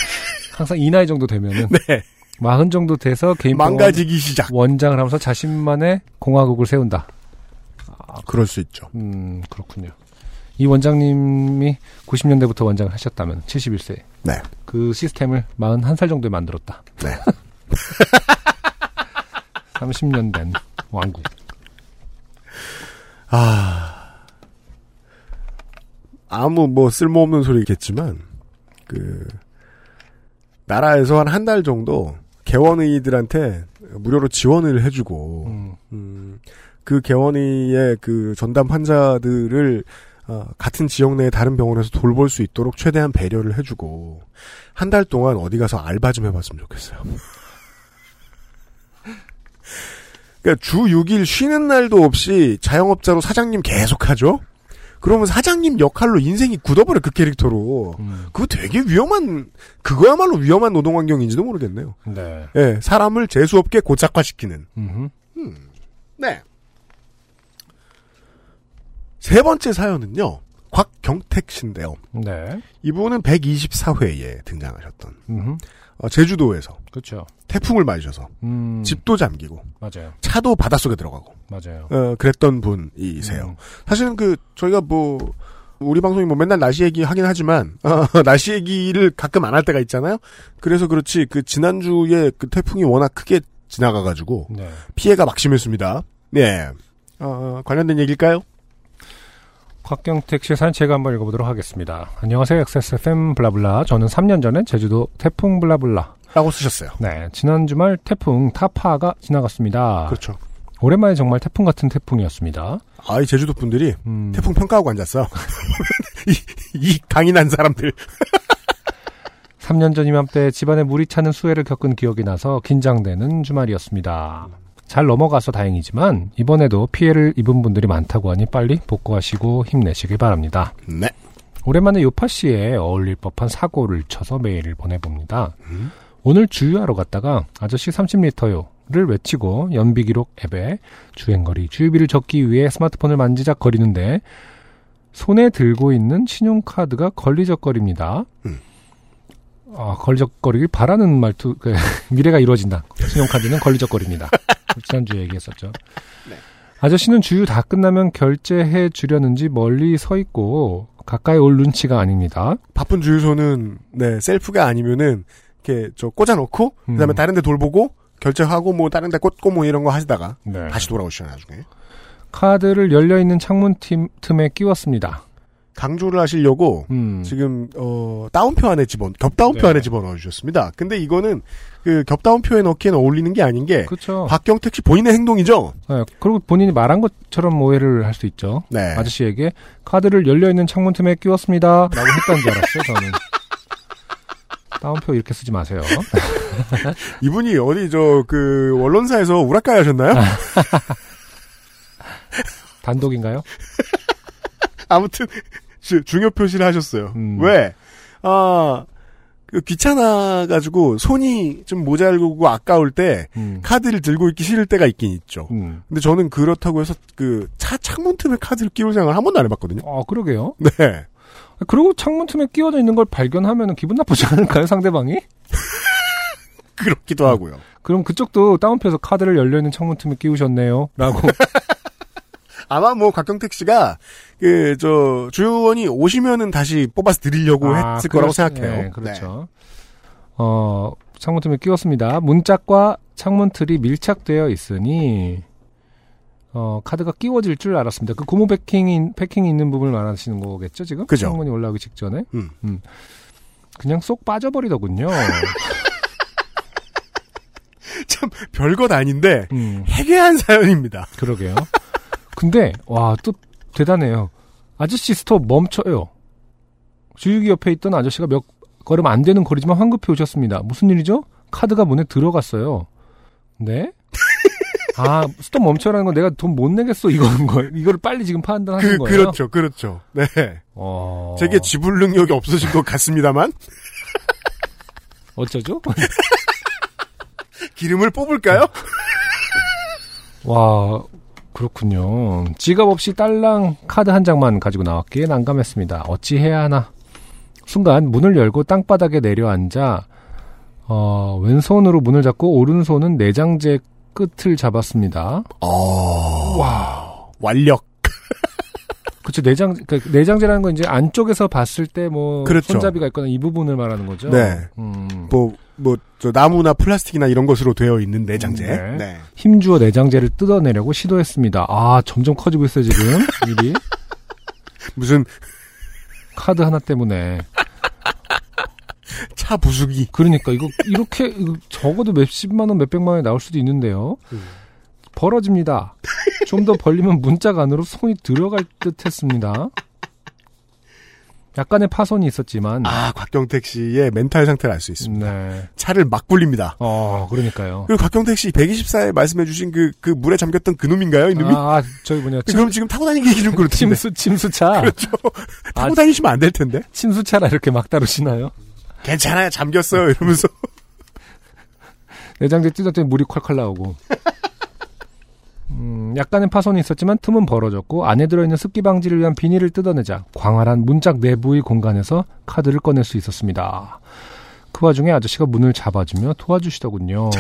항상 이 나이 정도 되면은, 네. 40 정도 돼서 개인 망가지기 시작. 원장을 하면서 자신만의 공화국을 세운다. 그럴 수 있죠. 음, 그렇군요. 이 원장님이 90년대부터 원장을 하셨다면 71세. 네. 그 시스템을 41살 정도에 만들었다. 네. 30년 된 왕국. 아. 아무 뭐 쓸모없는 소리겠지만, 그, 나라에서 한 한 달 정도 개원의들한테 무료로 지원을 해주고, 음, 음, 그 개원의의 그 전담 환자들을 어, 같은 지역 내의 다른 병원에서 돌볼 수 있도록 최대한 배려를 해주고 한 달 동안 어디 가서 알바 좀 해봤으면 좋겠어요. 그러니까 주 6일 쉬는 날도 없이 자영업자로 사장님 계속하죠. 그러면 사장님 역할로 인생이 굳어버려 그 캐릭터로. 음, 그거 되게 위험한 그거야말로 위험한 노동 환경인지도 모르겠네요. 네. 예, 사람을 재수 없게 고착화시키는. 음흠. 네. 세 번째 사연은요. 곽경택 씨인데요. 네. 이분은 124회에 등장하셨던 음흠. 어, 제주도에서 그렇죠. 태풍을 맞으셔서 음, 집도 잠기고 맞아요. 차도 바닷속에 들어가고 맞아요. 어, 그랬던 분이세요. 음, 사실은 그 저희가 뭐 우리 방송이 뭐 맨날 날씨 얘기 하긴 하지만 어, 날씨 얘기를 가끔 안 할 때가 있잖아요. 그래서 그렇지 그 지난주에 그 태풍이 워낙 크게 지나가가지고 네. 피해가 막심했습니다. 네. 어, 관련된 얘기일까요? 곽경택 씨의 사연 제가 한번 읽어보도록 하겠습니다. 안녕하세요. XSFM 블라블라. 저는 3년 전에 제주도 태풍 블라블라. 라고 쓰셨어요. 네. 지난 주말 태풍 타파가 지나갔습니다. 그렇죠. 오랜만에 정말 태풍 같은 태풍이었습니다. 아, 이 제주도 분들이 음, 태풍 평가하고 앉았어. 이, 이 강인한 사람들. 3년 전 이맘때 집안에 물이 차는 수해를 겪은 기억이 나서 긴장되는 주말이었습니다. 잘 넘어가서 다행이지만 이번에도 피해를 입은 분들이 많다고 하니 빨리 복구하시고 힘내시길 바랍니다. 네. 오랜만에 요파 씨에 어울릴 법한 사고를 쳐서 메일을 보내봅니다. 오늘 주유하러 갔다가 아저씨 30리터요를 외치고 연비 기록 앱에 주행거리, 주유비를 적기 위해 스마트폰을 만지작거리는데 손에 들고 있는 신용카드가 걸리적거립니다. 음. 아, 걸리적거리길 바라는 말투, 그, 미래가 이루어진다. 신용카드는 걸리적거립니다. 지난주에 얘기했었죠. 아저씨는 주유 다 끝나면 결제해 주려는지 멀리 서 있고 가까이 올 눈치가 아닙니다. 바쁜 주유소는 네 셀프가 아니면은 이렇게 저 꽂아놓고 그다음에 음. 다른데 돌보고 결제하고 뭐 다른데 꽂고 뭐 이런 거 하시다가 네. 다시 돌아오시죠 나중에 카드를 열려 있는 창문 틈, 틈에 끼웠습니다. 강조를 하시려고 음. 지금 어 다운표 안에 집어 겹다운표 네. 안에 집어넣어 주셨습니다. 근데 이거는 그 겹다운표에 넣기에는 어울리는 게 아닌 게 그렇죠. 박경택 씨 본인의 행동이죠. 네, 그리고 본인이 말한 것처럼 오해를 할 수 있죠. 네. 아저씨에게 카드를 열려 있는 창문 틈에 끼웠습니다라고 했다는 줄 알았어요. 저는. 다운표 이렇게 쓰지 마세요. 이분이 어디 저 그 언론사에서 우라카이 하셨나요? 단독인가요? 아무튼 주- 중요 표시를 하셨어요. 음. 왜? 아, 그 귀찮아가지고 손이 좀 모자르고 아까울 때 음. 카드를 들고 있기 싫을 때가 있긴 있죠. 음. 근데 저는 그렇다고 해서 그 차 창문 틈에 카드를 끼울 생각을 한 번도 안 해봤거든요. 아, 그러게요. 네. 그리고 창문 틈에 끼워져 있는 걸 발견하면 기분 나쁘지 않을까요, 상대방이? 그렇기도 하고요. 그럼 그쪽도 다운표에서 카드를 열려 있는 창문 틈에 끼우셨네요. 라고. 아마 뭐 곽경택 씨가 그 저 주요원이 오시면은 다시 뽑아서 드리려고 아, 했을 거라고 그렇- 생각해요. 네, 그렇죠. 어, 창문 틈에 끼웠습니다. 문짝과 창문 틀이 밀착되어 있으니 어, 카드가 끼워질 줄 알았습니다. 그 고무 패킹이, 패킹이 있는 부분을 말하시는 거겠죠, 지금? 그죠. 창문이 올라오기 직전에? 음. 그냥 쏙 빠져버리더군요. 참 별것 아닌데 음, 해괴한 사연입니다. 그러게요. 근데, 와, 또 대단해요. 아저씨 스톱 멈춰요. 주유기 옆에 있던 아저씨가 몇 걸음 안 되는 거리지만 황급히 오셨습니다. 무슨 일이죠? 카드가 문에 들어갔어요. 네? 아, 스톱 멈춰라는 건 내가 돈 못 내겠어, 이거는 걸. 이거를 빨리 지금 판단하신 그 거예요? 그렇죠, 그렇죠. 네. 어... 제게 지불 능력이 없어진 것 같습니다만 어쩌죠? 기름을 뽑을까요? 와, 그렇군요. 지갑 없이 딸랑 카드 한 장만 가지고 나왔기에 난감했습니다. 어찌해야 하나. 순간 문을 열고 땅바닥에 내려앉아 어, 왼손으로 문을 잡고 오른손은 내장재 끝을 잡았습니다. 어... 와 완력. 그렇죠. 내장 그 내장재라는 건 이제 안쪽에서 봤을 때뭐 그렇죠. 손잡이가 있거나 이 부분을 말하는 거죠. 네. 음. 뭐뭐저 나무나 플라스틱이나 이런 것으로 되어 있는 내장재. 네. 네. 힘주어 내장재를 뜯어내려고 시도했습니다. 아, 점점 커지고 있어요, 지금. 일이. 무슨 카드 하나 때문에. 차 부수기. 그러니까 이거 이렇게 이거 적어도 몇 십만 원, 몇 백만 원이 나올 수도 있는데요. 벌어집니다. 좀 더 벌리면 문짝 안으로 손이 들어갈 듯 했습니다. 약간의 파손이 있었지만 아 곽경택 씨의 멘탈 상태를 알 수 있습니다. 네. 차를 막 굴립니다. 어, 그러니까요. 그리고 곽경택 씨 124에 말씀해주신 그, 그 물에 잠겼던 그 놈인가요? 이놈이? 아, 저기 뭐냐. 침, 그럼 지금 타고 다니기 좀 그렇던데. 침수 침수차. 그렇죠. 타고 아, 다니시면 안 될 텐데. 침수차라 이렇게 막 다루시나요? 괜찮아요. 잠겼어요. 이러면서. 내장재 찢었더니 물이 콸콸 나오고. 음, 약간의 파손이 있었지만 틈은 벌어졌고 안에 들어있는 습기 방지를 위한 비닐을 뜯어내자 광활한 문짝 내부의 공간에서 카드를 꺼낼 수 있었습니다. 그 와중에 아저씨가 문을 잡아주며 도와주시더군요.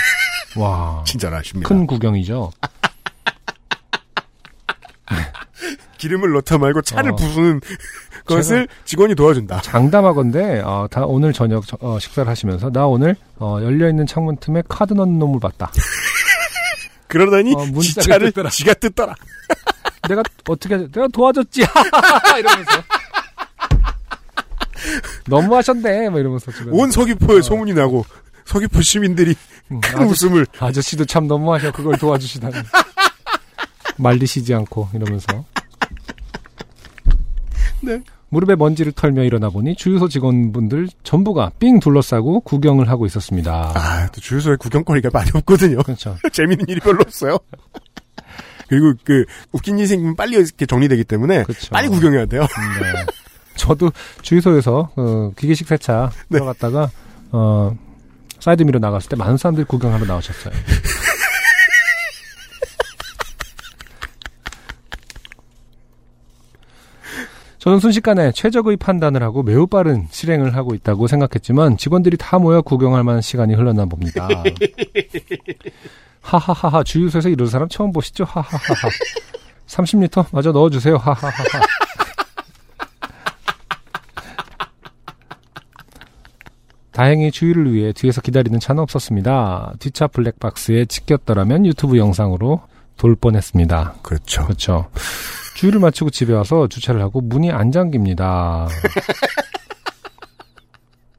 와, 친절하십니다. 큰 구경이죠. 기름을 넣다 말고 차를 어. 부수는 것을 직원이 도와준다. 장담하건데 어, 다 오늘 저녁 저- 어, 식사를 하시면서 나 오늘 어, 열려 있는 창문 틈에 카드 넣는 놈을 봤다. 그러더니 어, 지차를 뜯더라. 지가 뜯더라. 내가 어떻게? 내가 도와줬지. 이러면서 너무 하셨네. 뭐 이러면서 온 서귀포에 소문이 나고 서귀포 시민들이 음, 큰 아저씨, 웃음을 아저씨도 참 너무하셔. 그걸 도와주시다니. 말리시지 않고 이러면서. 네. 무릎에 먼지를 털며 일어나 보니 주유소 직원분들 전부가 삥 둘러싸고 구경을 하고 있었습니다. 아, 또 주유소에 구경거리가 많이 없거든요. 그렇죠. 재밌는 일이 별로 없어요. 그리고 그 웃긴 일이 생기면 빨리 이렇게 정리되기 때문에 그렇죠. 빨리 구경해야 돼요. 네. 저도 주유소에서 어, 기계식 세차 네. 들어갔다가 어, 사이드미러 나갔을 때 많은 사람들이 구경하러 나오셨어요. 저는 순식간에 최적의 판단을 하고 매우 빠른 실행을 하고 있다고 생각했지만 직원들이 다 모여 구경할 만한 시간이 흘렀나 봅니다. 하하하하 주유소에서 이런 사람 처음 보시죠? 하하하하 30리터 마저 넣어주세요. 하하하하 다행히 주유를 위해 뒤에서 기다리는 차는 없었습니다. 뒷차 블랙박스에 찍혔더라면 유튜브 영상으로 돌 뻔했습니다. 그렇죠. 그렇죠. 주유를 마치고 집에 와서 주차를 하고 문이 안 잠깁니다.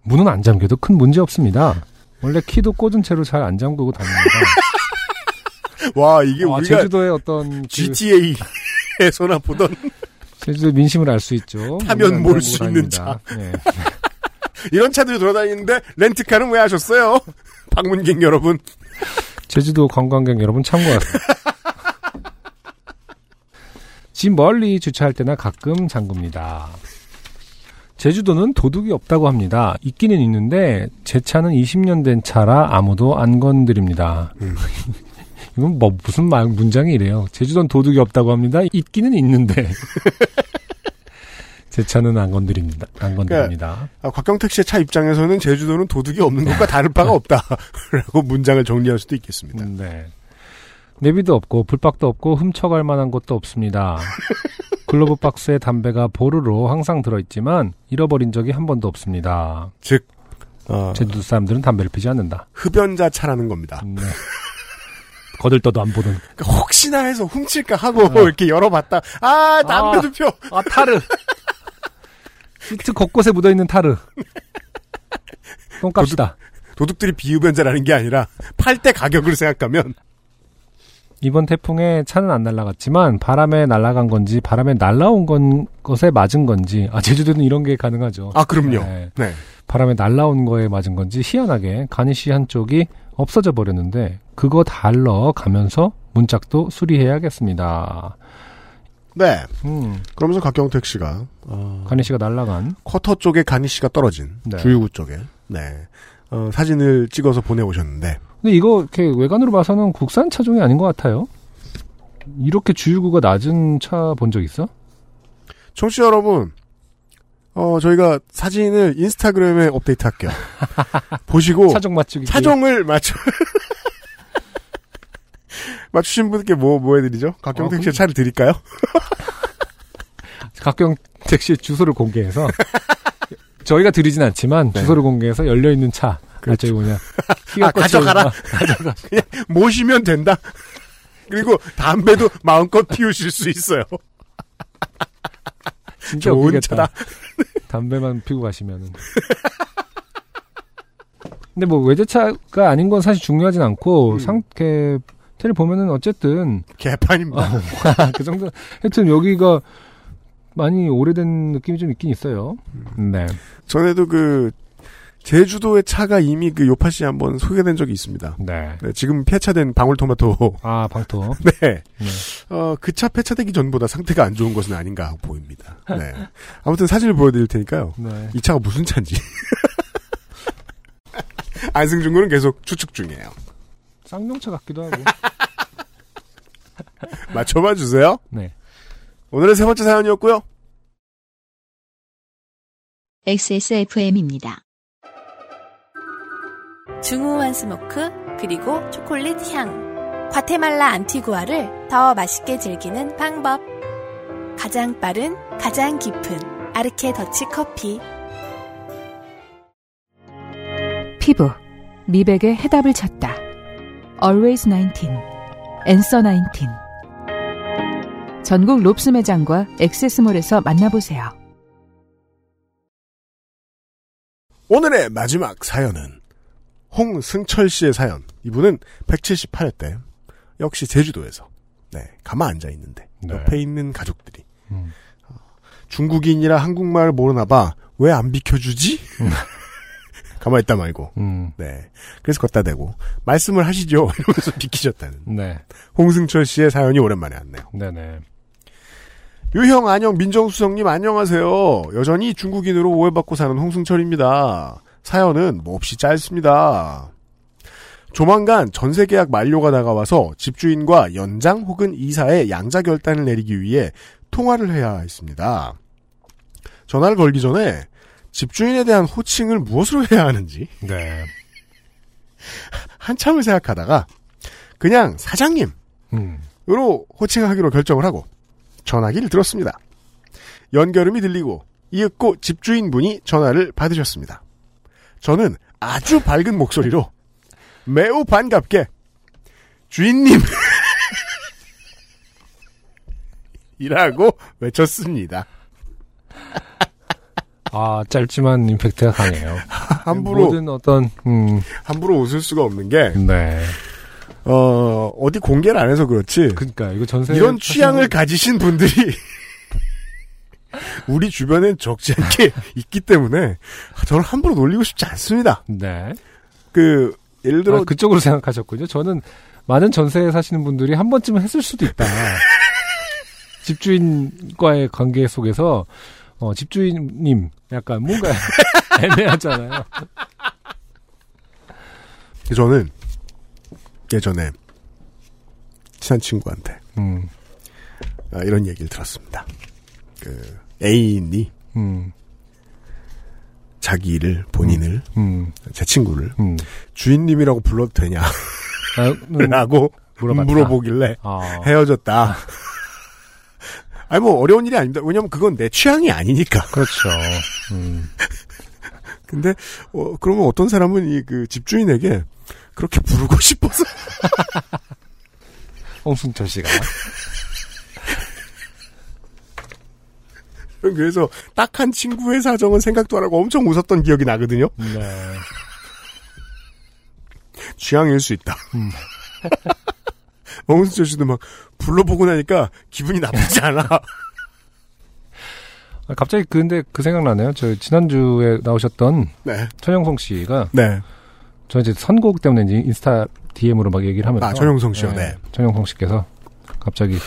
문은 안 잠겨도 큰 문제 없습니다. 원래 키도 꽂은 채로 잘 안 잠그고 다닙니다. 와, 이게 아, 우리가 제주도의 어떤 그 GTA에서나 보던 제주도 민심을 알 수 있죠. 타면 몰 수 있는 다닙니다. 네. 이런 차들이 돌아다니는데 렌트카는 왜 하셨어요? 방문객 여러분. 제주도 관광객 여러분 참고하세요. 집 멀리 주차할 때나 가끔 잠굽니다. 제주도는 도둑이 없다고 합니다. 있기는 있는데 제 차는 20년 된 차라 아무도 안 건드립니다. 음. 이건 뭐 무슨 말 문장이 이래요. 제주도는 도둑이 없다고 합니다. 있기는 있는데 제 차는 안 건드립니다. 안 건드립니다. 아, 곽경택 씨의 차 입장에서는 제주도는 도둑이 없는 것과 다를 바가 없다라고 문장을 정리할 수도 있겠습니다. 네. 내비도 없고 불박도 없고 훔쳐갈 만한 것도 없습니다. 글로브 박스에 담배가 보루로 항상 들어있지만 잃어버린 적이 한 번도 없습니다. 즉 어, 제주도 사람들은 담배를 피지 않는다. 흡연자 차라는 겁니다. 네. 거들떠도 안 보는. 그러니까 혹시나 해서 훔칠까 하고 이렇게 열어봤다. 아 담배도 펴. 아 타르. 시트 곳곳에 묻어있는 타르. 똥값이다. 도둑들이 비흡연자라는 게 아니라 팔 때 가격을 생각하면 이번 태풍에 차는 안 날아갔지만 바람에 날아간 건지 바람에 날아온 건 것에 맞은 건지 아 제주도는 이런 게 가능하죠. 아 그럼요. 네. 네. 바람에 날라온 거에 맞은 건지 희한하게 가니쉬 한쪽이 없어져 버렸는데 그거 달러 가면서 문짝도 수리해야겠습니다. 네. 음, 그러면서 곽경택 씨가 어, 가니쉬가 날라간 커터 쪽에 가니 씨가 떨어진 네. 주유구 쪽에 네. 어, 사진을 찍어서 보내오셨는데 근데 이거 이렇게 외관으로 봐서는 국산 차종이 아닌 것 같아요. 이렇게 주유구가 낮은 차 본 적 있어? 청취자 여러분 어, 저희가 사진을 인스타그램에 업데이트 할게요. 보시고 차종 맞추기. 차종을 맞춰 맞추신 분께 뭐 뭐 해드리죠? 곽경택 어, 씨의 차를 드릴까요? 각경택 씨의 주소를 공개해서 저희가 드리진 않지만 네. 주소를 공개해서 열려 있는 차. 아, 저기 뭐냐. 아, 가져가라. 가져가. 그냥 모시면 된다. 그리고 담배도 마음껏 피우실 수 있어요. 진짜 좋은 웃기겠다. 차다. 담배만 피고 가시면은. 근데 뭐 외제차가 아닌 건 사실 중요하진 않고 음. 상태 를 보면은 어쨌든 개판입니다. 그 정도 하여튼 여기가 많이 오래된 느낌이 좀 있긴 있어요. 음. 네. 전에도 그 제주도의 차가 이미 그 요파 씨 한번 소개된 적이 있습니다. 네. 네, 지금 폐차된 방울토마토. 아, 방토. 네. 네. 어, 그 차 폐차되기 전보다 상태가 안 좋은 것은 아닌가 보입니다. 네. 아무튼 사진을 보여드릴 테니까요. 네. 이 차가 무슨 차인지. 안승준 군은 계속 추측 중이에요. 쌍용차 같기도 하고. 맞춰봐 주세요. 네. 오늘의 세 번째 사연이었고요. XSFM입니다. 중후한 smoke 그리고 초콜릿 향 과테말라 안티구아를 더 맛있게 즐기는 방법 가장 빠른, 가장 깊은 아르케 더치 커피. 피부, 미백의 해답을 찾다. Always 19, Answer 19. 전국 롭스 매장과 액세스몰에서 만나보세요. 오늘의 마지막 사연은 홍승철 씨의 사연. 이분은 178회 때 역시 제주도에서 네 가만 앉아 있는데 네. 옆에 있는 가족들이 음. 어, 중국인이라 한국말 모르나 봐. 왜 안 비켜주지? 가만 있다 말고. 음. 네. 그래서 걷다 대고 말씀을 하시죠. 이러면서 비키셨다는 네. 홍승철 씨의 사연이 오랜만에 왔네요. 네네. 유형 안녕 민정수석님 안녕하세요. 여전히 중국인으로 오해받고 사는 홍승철입니다. 사연은 몹시 짧습니다. 조만간 전세 계약 만료가 다가와서 집주인과 연장 혹은 이사의 양자 결단을 내리기 위해 통화를 해야 했습니다. 전화를 걸기 전에 집주인에 대한 호칭을 무엇으로 해야 하는지 네. 한참을 생각하다가 그냥 사장님으로 음. 호칭하기로 결정을 하고 전화기를 들었습니다. 연결음이 들리고 이윽고 집주인분이 전화를 받으셨습니다. 저는 아주 밝은 목소리로 매우 반갑게 주인님 이라고 외쳤습니다. 아, 짧지만 임팩트가 강해요. 함부로 모든 어떤, 음, 함부로 웃을 수가 없는 게 네. 어, 어디 공개를 안 해서 그렇지. 그러니까 이거 전세 이런 취향을 가지신 분들이 우리 주변엔 적지 않게 있기 때문에 저는 함부로 놀리고 싶지 않습니다. 네. 그 예를 들어 아, 그쪽으로 생각하셨군요. 저는 많은 전세에 사시는 분들이 한 번쯤은 했을 수도 있다. 집주인과의 관계 속에서 어, 집주인님 약간 뭔가 애매하잖아요. 저는 예전에 친한 친구한테 음, 아, 이런 얘기를 들었습니다. 그 애인이 음, 자기를 본인을 음, 제 친구를 음. 주인님이라고 불러도 아, 음, 되냐 라고 물어봤다. 물어보길래 아, 헤어졌다. 아니 뭐 어려운 일이 아닙니다. 왜냐면 그건 내 취향이 아니니까. 그렇죠. 음, 근데 어, 그러면 어떤 사람은 이 그 집주인에게 그렇게 부르고 싶어서 홍승철 씨가. 그래서 딱한 친구의 사정은 생각도 안 하고 엄청 웃었던 기억이 나거든요. 네. 취향일 수 있다. 음. 홍승철 씨도 막 불러보고 나니까 기분이 나쁘지 않아. 아, 갑자기 근데 그 생각나네요. 저 지난주에 나오셨던 네. 천영성 씨가 네. 저 이제 선곡 때문에 이제 인스타 DM으로 막 얘기를 하면서 아, 전영성 씨요? 네. 전영성 씨께서 갑자기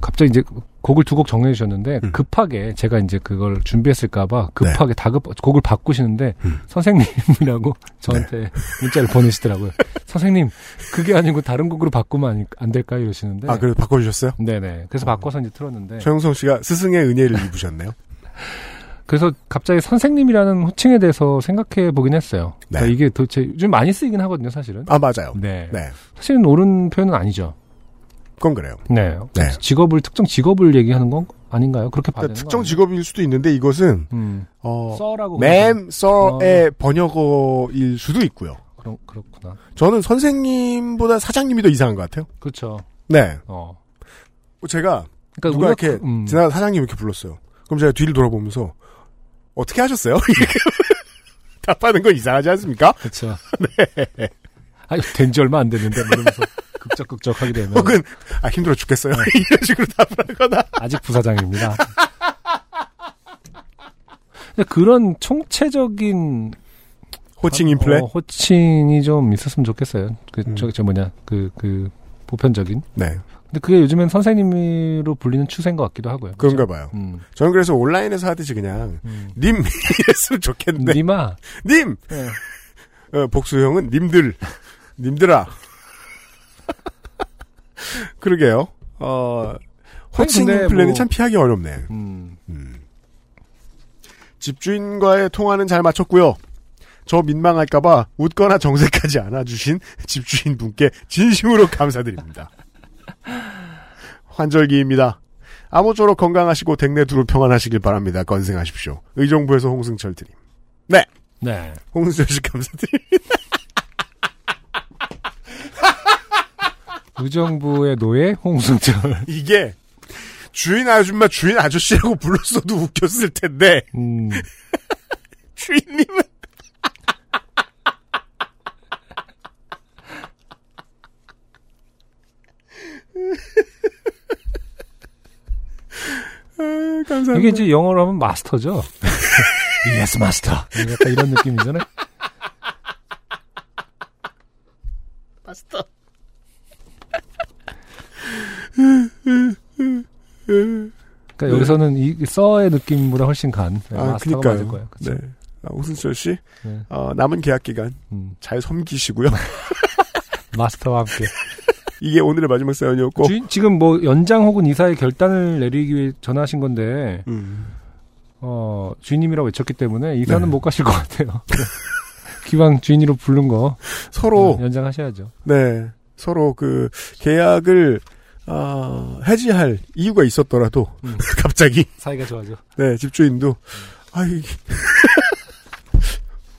갑자기 이제 곡을 두 곡 정해 주셨는데 음. 급하게 제가 이제 그걸 준비했을까봐 급하게 다급 곡을 바꾸시는데 네. 음. 네. 선생님이라고 저한테 문자를 보내시더라고요. 선생님 그게 아니고 다른 곡으로 바꾸면 안, 안 될까요? 이러시는데 아, 그래도 바꿔주셨어요? 네네 그래서 어. 바꿔서 이제 틀었는데 최영성 씨가 스승의 은혜를 입으셨네요. 그래서 갑자기 선생님이라는 호칭에 대해서 생각해 보긴 했어요. 네. 그러니까 이게 도대체 요즘 많이 쓰이긴 하거든요, 사실은. 아, 맞아요. 네. 네. 사실은 옳은 표현은 아니죠. 그건 그래요. 네. 네. 직업을 특정 직업을 얘기하는 건 아닌가요? 그렇게 봐야 그러니까 특정 거 직업일 수도 있는데 이것은? 음. 어, 써라고 맴, 써의 번역어일 수도 있고요. 그런 그렇구나. 저는 선생님보다 사장님이 더 이상한 것 같아요. 그렇죠. 네. 어. 제가 그러니까 누가 우리가 이렇게 그- 음. 지나가 사장님 이렇게 불렀어요. 그럼 제가 뒤를 돌아보면서 어떻게 하셨어요? 답하는 건 이상하지 않습니까? 그렇죠. 네. 아니 된지 얼마 안 됐는데 뭐 이러면서 극적극적 하게 되면 혹은 아 힘들어 죽겠어요. 네. 이런 식으로 답을 하거나 아직 부사장입니다. 근데 그런 총체적인 호칭 인플레. 어, 호칭이 좀 있었으면 좋겠어요. 그, 음. 저, 저 뭐냐, 그, 그, 보편적인. 네, 근데 그게 요즘엔 선생님으로 불리는 추세인 것 같기도 하고요. 그런가 그죠? 봐요. 음. 저는 그래서 온라인에서 하듯이 그냥 음. 님 이랬으면 좋겠는데 니마. 님 네. 어, 복수형은 님들 님들아. 그러게요. 어 호칭 근데 인플레는 뭐- 참 피하기 어렵네. 음. 음. 집주인과의 통화는 잘 마쳤고요. 저 민망할까봐 웃거나 정색하지 않아주신 집주인 분께 진심으로 감사드립니다. 환절기입니다. 아무쪼록 건강하시고 댁내 두루 평안하시길 바랍니다. 건승하십시오. 의정부에서 홍승철 드림. 네. 네. 홍승철 씨 감사드립니다. 의정부의 노예 홍승철. 이게 주인 아줌마 주인 아저씨라고 불렀어도 웃겼을 텐데 음, 주인님은 아, 감사합니다. 이게 이제 영어로 하면 master죠. Yes, master. 약간 이런 느낌이잖아요. 마스터. 그러니까 여기서는 이 써의 느낌보다 훨씬 간 네, 아, master가 그니까요. 맞을 거예요. 그쵸? 네. 아, 홍승철 씨, 네. 어, 남은 계약 기간 음, 잘 섬기시고요. 마스터와 함께. 이게 오늘의 마지막 사연이었고. 주인- 지금 뭐 연장 혹은 이사의 결단을 내리기 위해 전화하신 건데 음. 어, 주인님이라고 외쳤기 때문에 이사는 네. 못 가실 것 같아요. 기왕 주인으로 부른 거 서로 어, 연장하셔야죠. 네. 서로 그 계약을 어, 해지할 이유가 있었더라도 음. 갑자기 사이가 좋아져. 네 집주인도 아이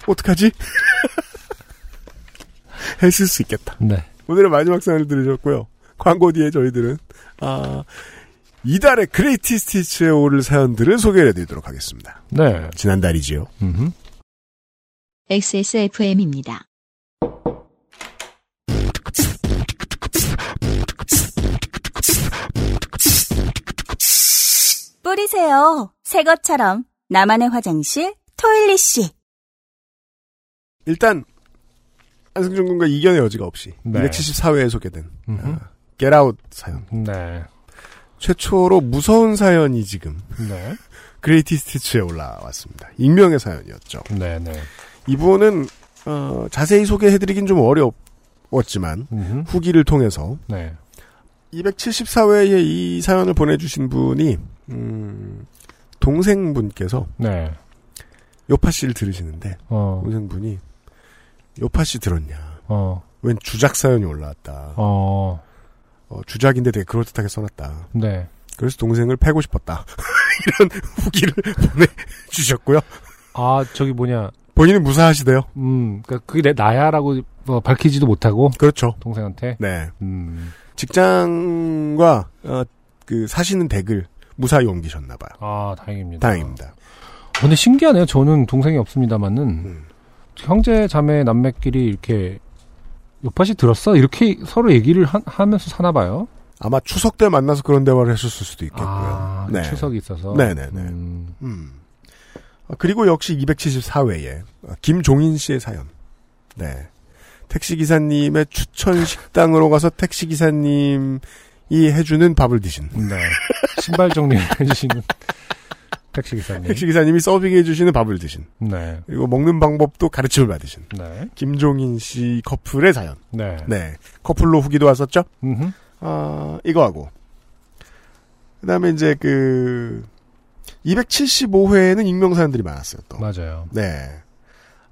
어떡하지? 했을 수 있겠다. 네. 오늘의 마지막 사연을 들으셨고요. 광고 뒤에 저희들은 아 이달의 그레이티 스티치에 오를 사연들을 소개해 드리도록 하겠습니다. 네. 지난달이지요. 음흠. XSFM입니다. 뿌리세요. 새 것처럼 나만의 화장실 토일리 씨. 일단 안승준 군과 이견의 여지가 없이 네. 274회에 소개된 음흠. 아, 사연. 네. 최초로 무서운 사연이 지금 네. 그레이티 스티치에 올라왔습니다. 익명의 사연이었죠. 네, 네. 이분은 어, 자세히 소개해드리긴 좀 어려웠지만 음흠. 후기를 통해서 네. 274회에 이 사연을 보내주신 분이 음, 동생분께서 네. 요파 씨를 들으시는데 어. 동생분이 요파 씨 들었냐? 어. 웬 주작 사연이 올라왔다. 어. 어, 주작인데 되게 그럴듯하게 써놨다. 네. 그래서 동생을 패고 싶었다. 이런 후기를 보내주셨고요. 아, 저기 뭐냐. 본인은 무사하시대요. 음, 그니까 그게 내 나야라고 뭐 밝히지도 못하고 그렇죠. 동생한테. 네. 음. 직장과 어, 그 사시는 댁을 무사히 옮기셨나 봐요. 아, 다행입니다. 다행입니다. 근데 신기하네요. 저는 동생이 없습니다만은 음. 형제 자매 남매끼리 이렇게 요파시 들었어? 이렇게 서로 얘기를 하, 면서 사나 봐요. 아마 추석 때 만나서 그런 대화를 했었을 수도 있겠고요. 아, 네. 추석이 있어서. 네네네. 음, 음. 어, 그리고 역시 274회에 김종인 씨의 사연. 네. 택시기사님의 추천 식당으로 가서 택시기사님 이 해주는 밥을 드신. 네. 신발 정리를 해주시는 택시 기사님. 택시기사님이 서빙해주시는 밥을 드신. 네. 그리고 먹는 방법도 가르침을 받으신. 네. 김종인 씨 커플의 사연. 네. 네. 커플로 후기도 왔었죠? 음흠. 아, 이거 하고. 그 다음에 이제 그, 275회에는 익명사연들이 많았어요, 또. 맞아요. 네.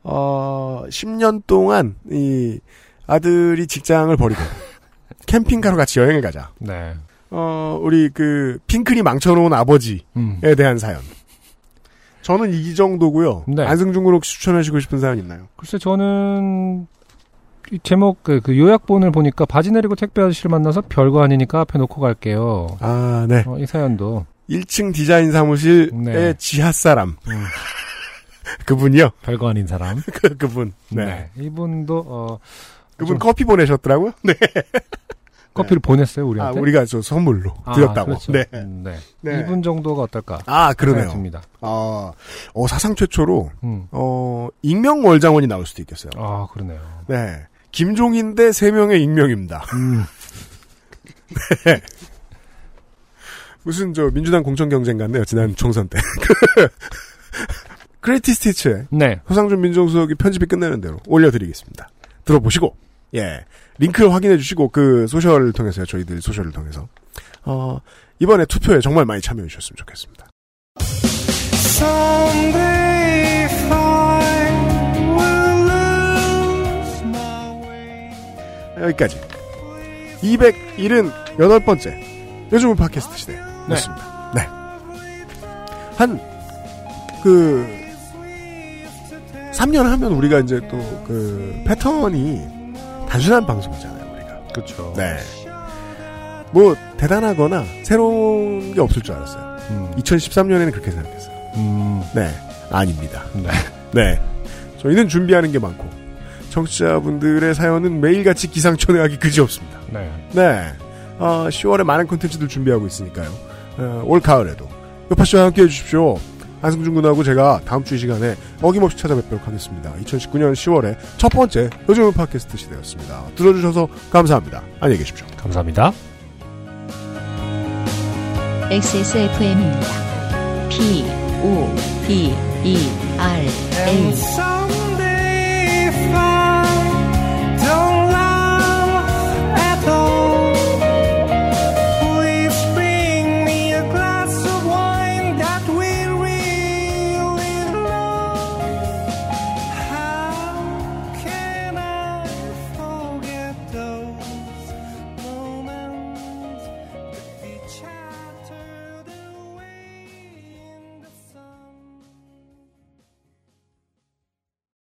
어, 10년 동안, 이, 아들이 직장을 버리고, 캠핑카로 같이 여행을 가자. 네. 어, 우리 그, 핑클이 망쳐놓은 아버지에 음. 대한 사연. 저는 이 정도고요 네. 안승준 군 혹시 추천하시고 싶은 사연 있나요? 글쎄 저는 이 제목 그, 그 요약본을 보니까 바지 내리고 택배 아저씨를 만나서 별거 아니니까 앞에 놓고 갈게요. 아, 네. 어, 이 사연도 1층 디자인 사무실의 네. 지하 사람. 음, 그분이요? 별거 아닌 사람. 그, 그분. 네. 네. 이분도 어, 그분 좀 커피 보내셨더라고요? 네. 커피를 보냈어요 아, 우리한테. 우리가 저 선물로 아, 드렸다고. 그렇죠. 네. 음, 네. 네. 이분 정도가 어떨까? 아, 그러네요. 아, 어, 사상 최초로, 음. 어, 익명 월장원이 나올 수도 있겠어요. 아 그러네요. 네. 김종인 대 3명의 익명입니다. 음. 무슨 저 민주당 공천 경쟁 같네요. 지난 총선 때. 크레이티 스티츠에 네. 소상준 민정수석이 편집이 끝내는 대로 올려드리겠습니다. 들어보시고, 예. 링크를 확인해 주시고, 그 소셜을 통해서요. 저희들 소셜을 통해서. 어, 이번에 투표에 정말 많이 참여해 주셨으면 좋겠습니다. 여기까지. 278번째. 요즘은 팟캐스트 시대. 맞습니다. 네. 한, 그, 3년 하면 우리가 이제 또 그 패턴이 단순한 방송이잖아요, 우리가. 그렇죠. 네. 뭐, 대단하거나 새로운 게 없을 줄 알았어요. 음, 2013년에는 그렇게 생각했어요. 음, 네. 아닙니다. 네. 네. 저희는 준비하는 게 많고, 청취자분들의 사연은 매일같이 기상천외하기 그지 없습니다. 네. 네. 어, 10월에 많은 콘텐츠들 준비하고 있으니까요. 어, 올 가을에도 요파 씨와 함께 해주십시오. 안승준 군하고 제가 다음 주 이 시간에 어김없이 찾아뵙도록 하겠습니다. 2019년 10월에 첫 번째 요즘은 팟캐스트 시대였습니다. 들어주셔서 감사합니다. 안녕히 계십시오. 감사합니다. XSFM입니다. P, O, D, E, R, A.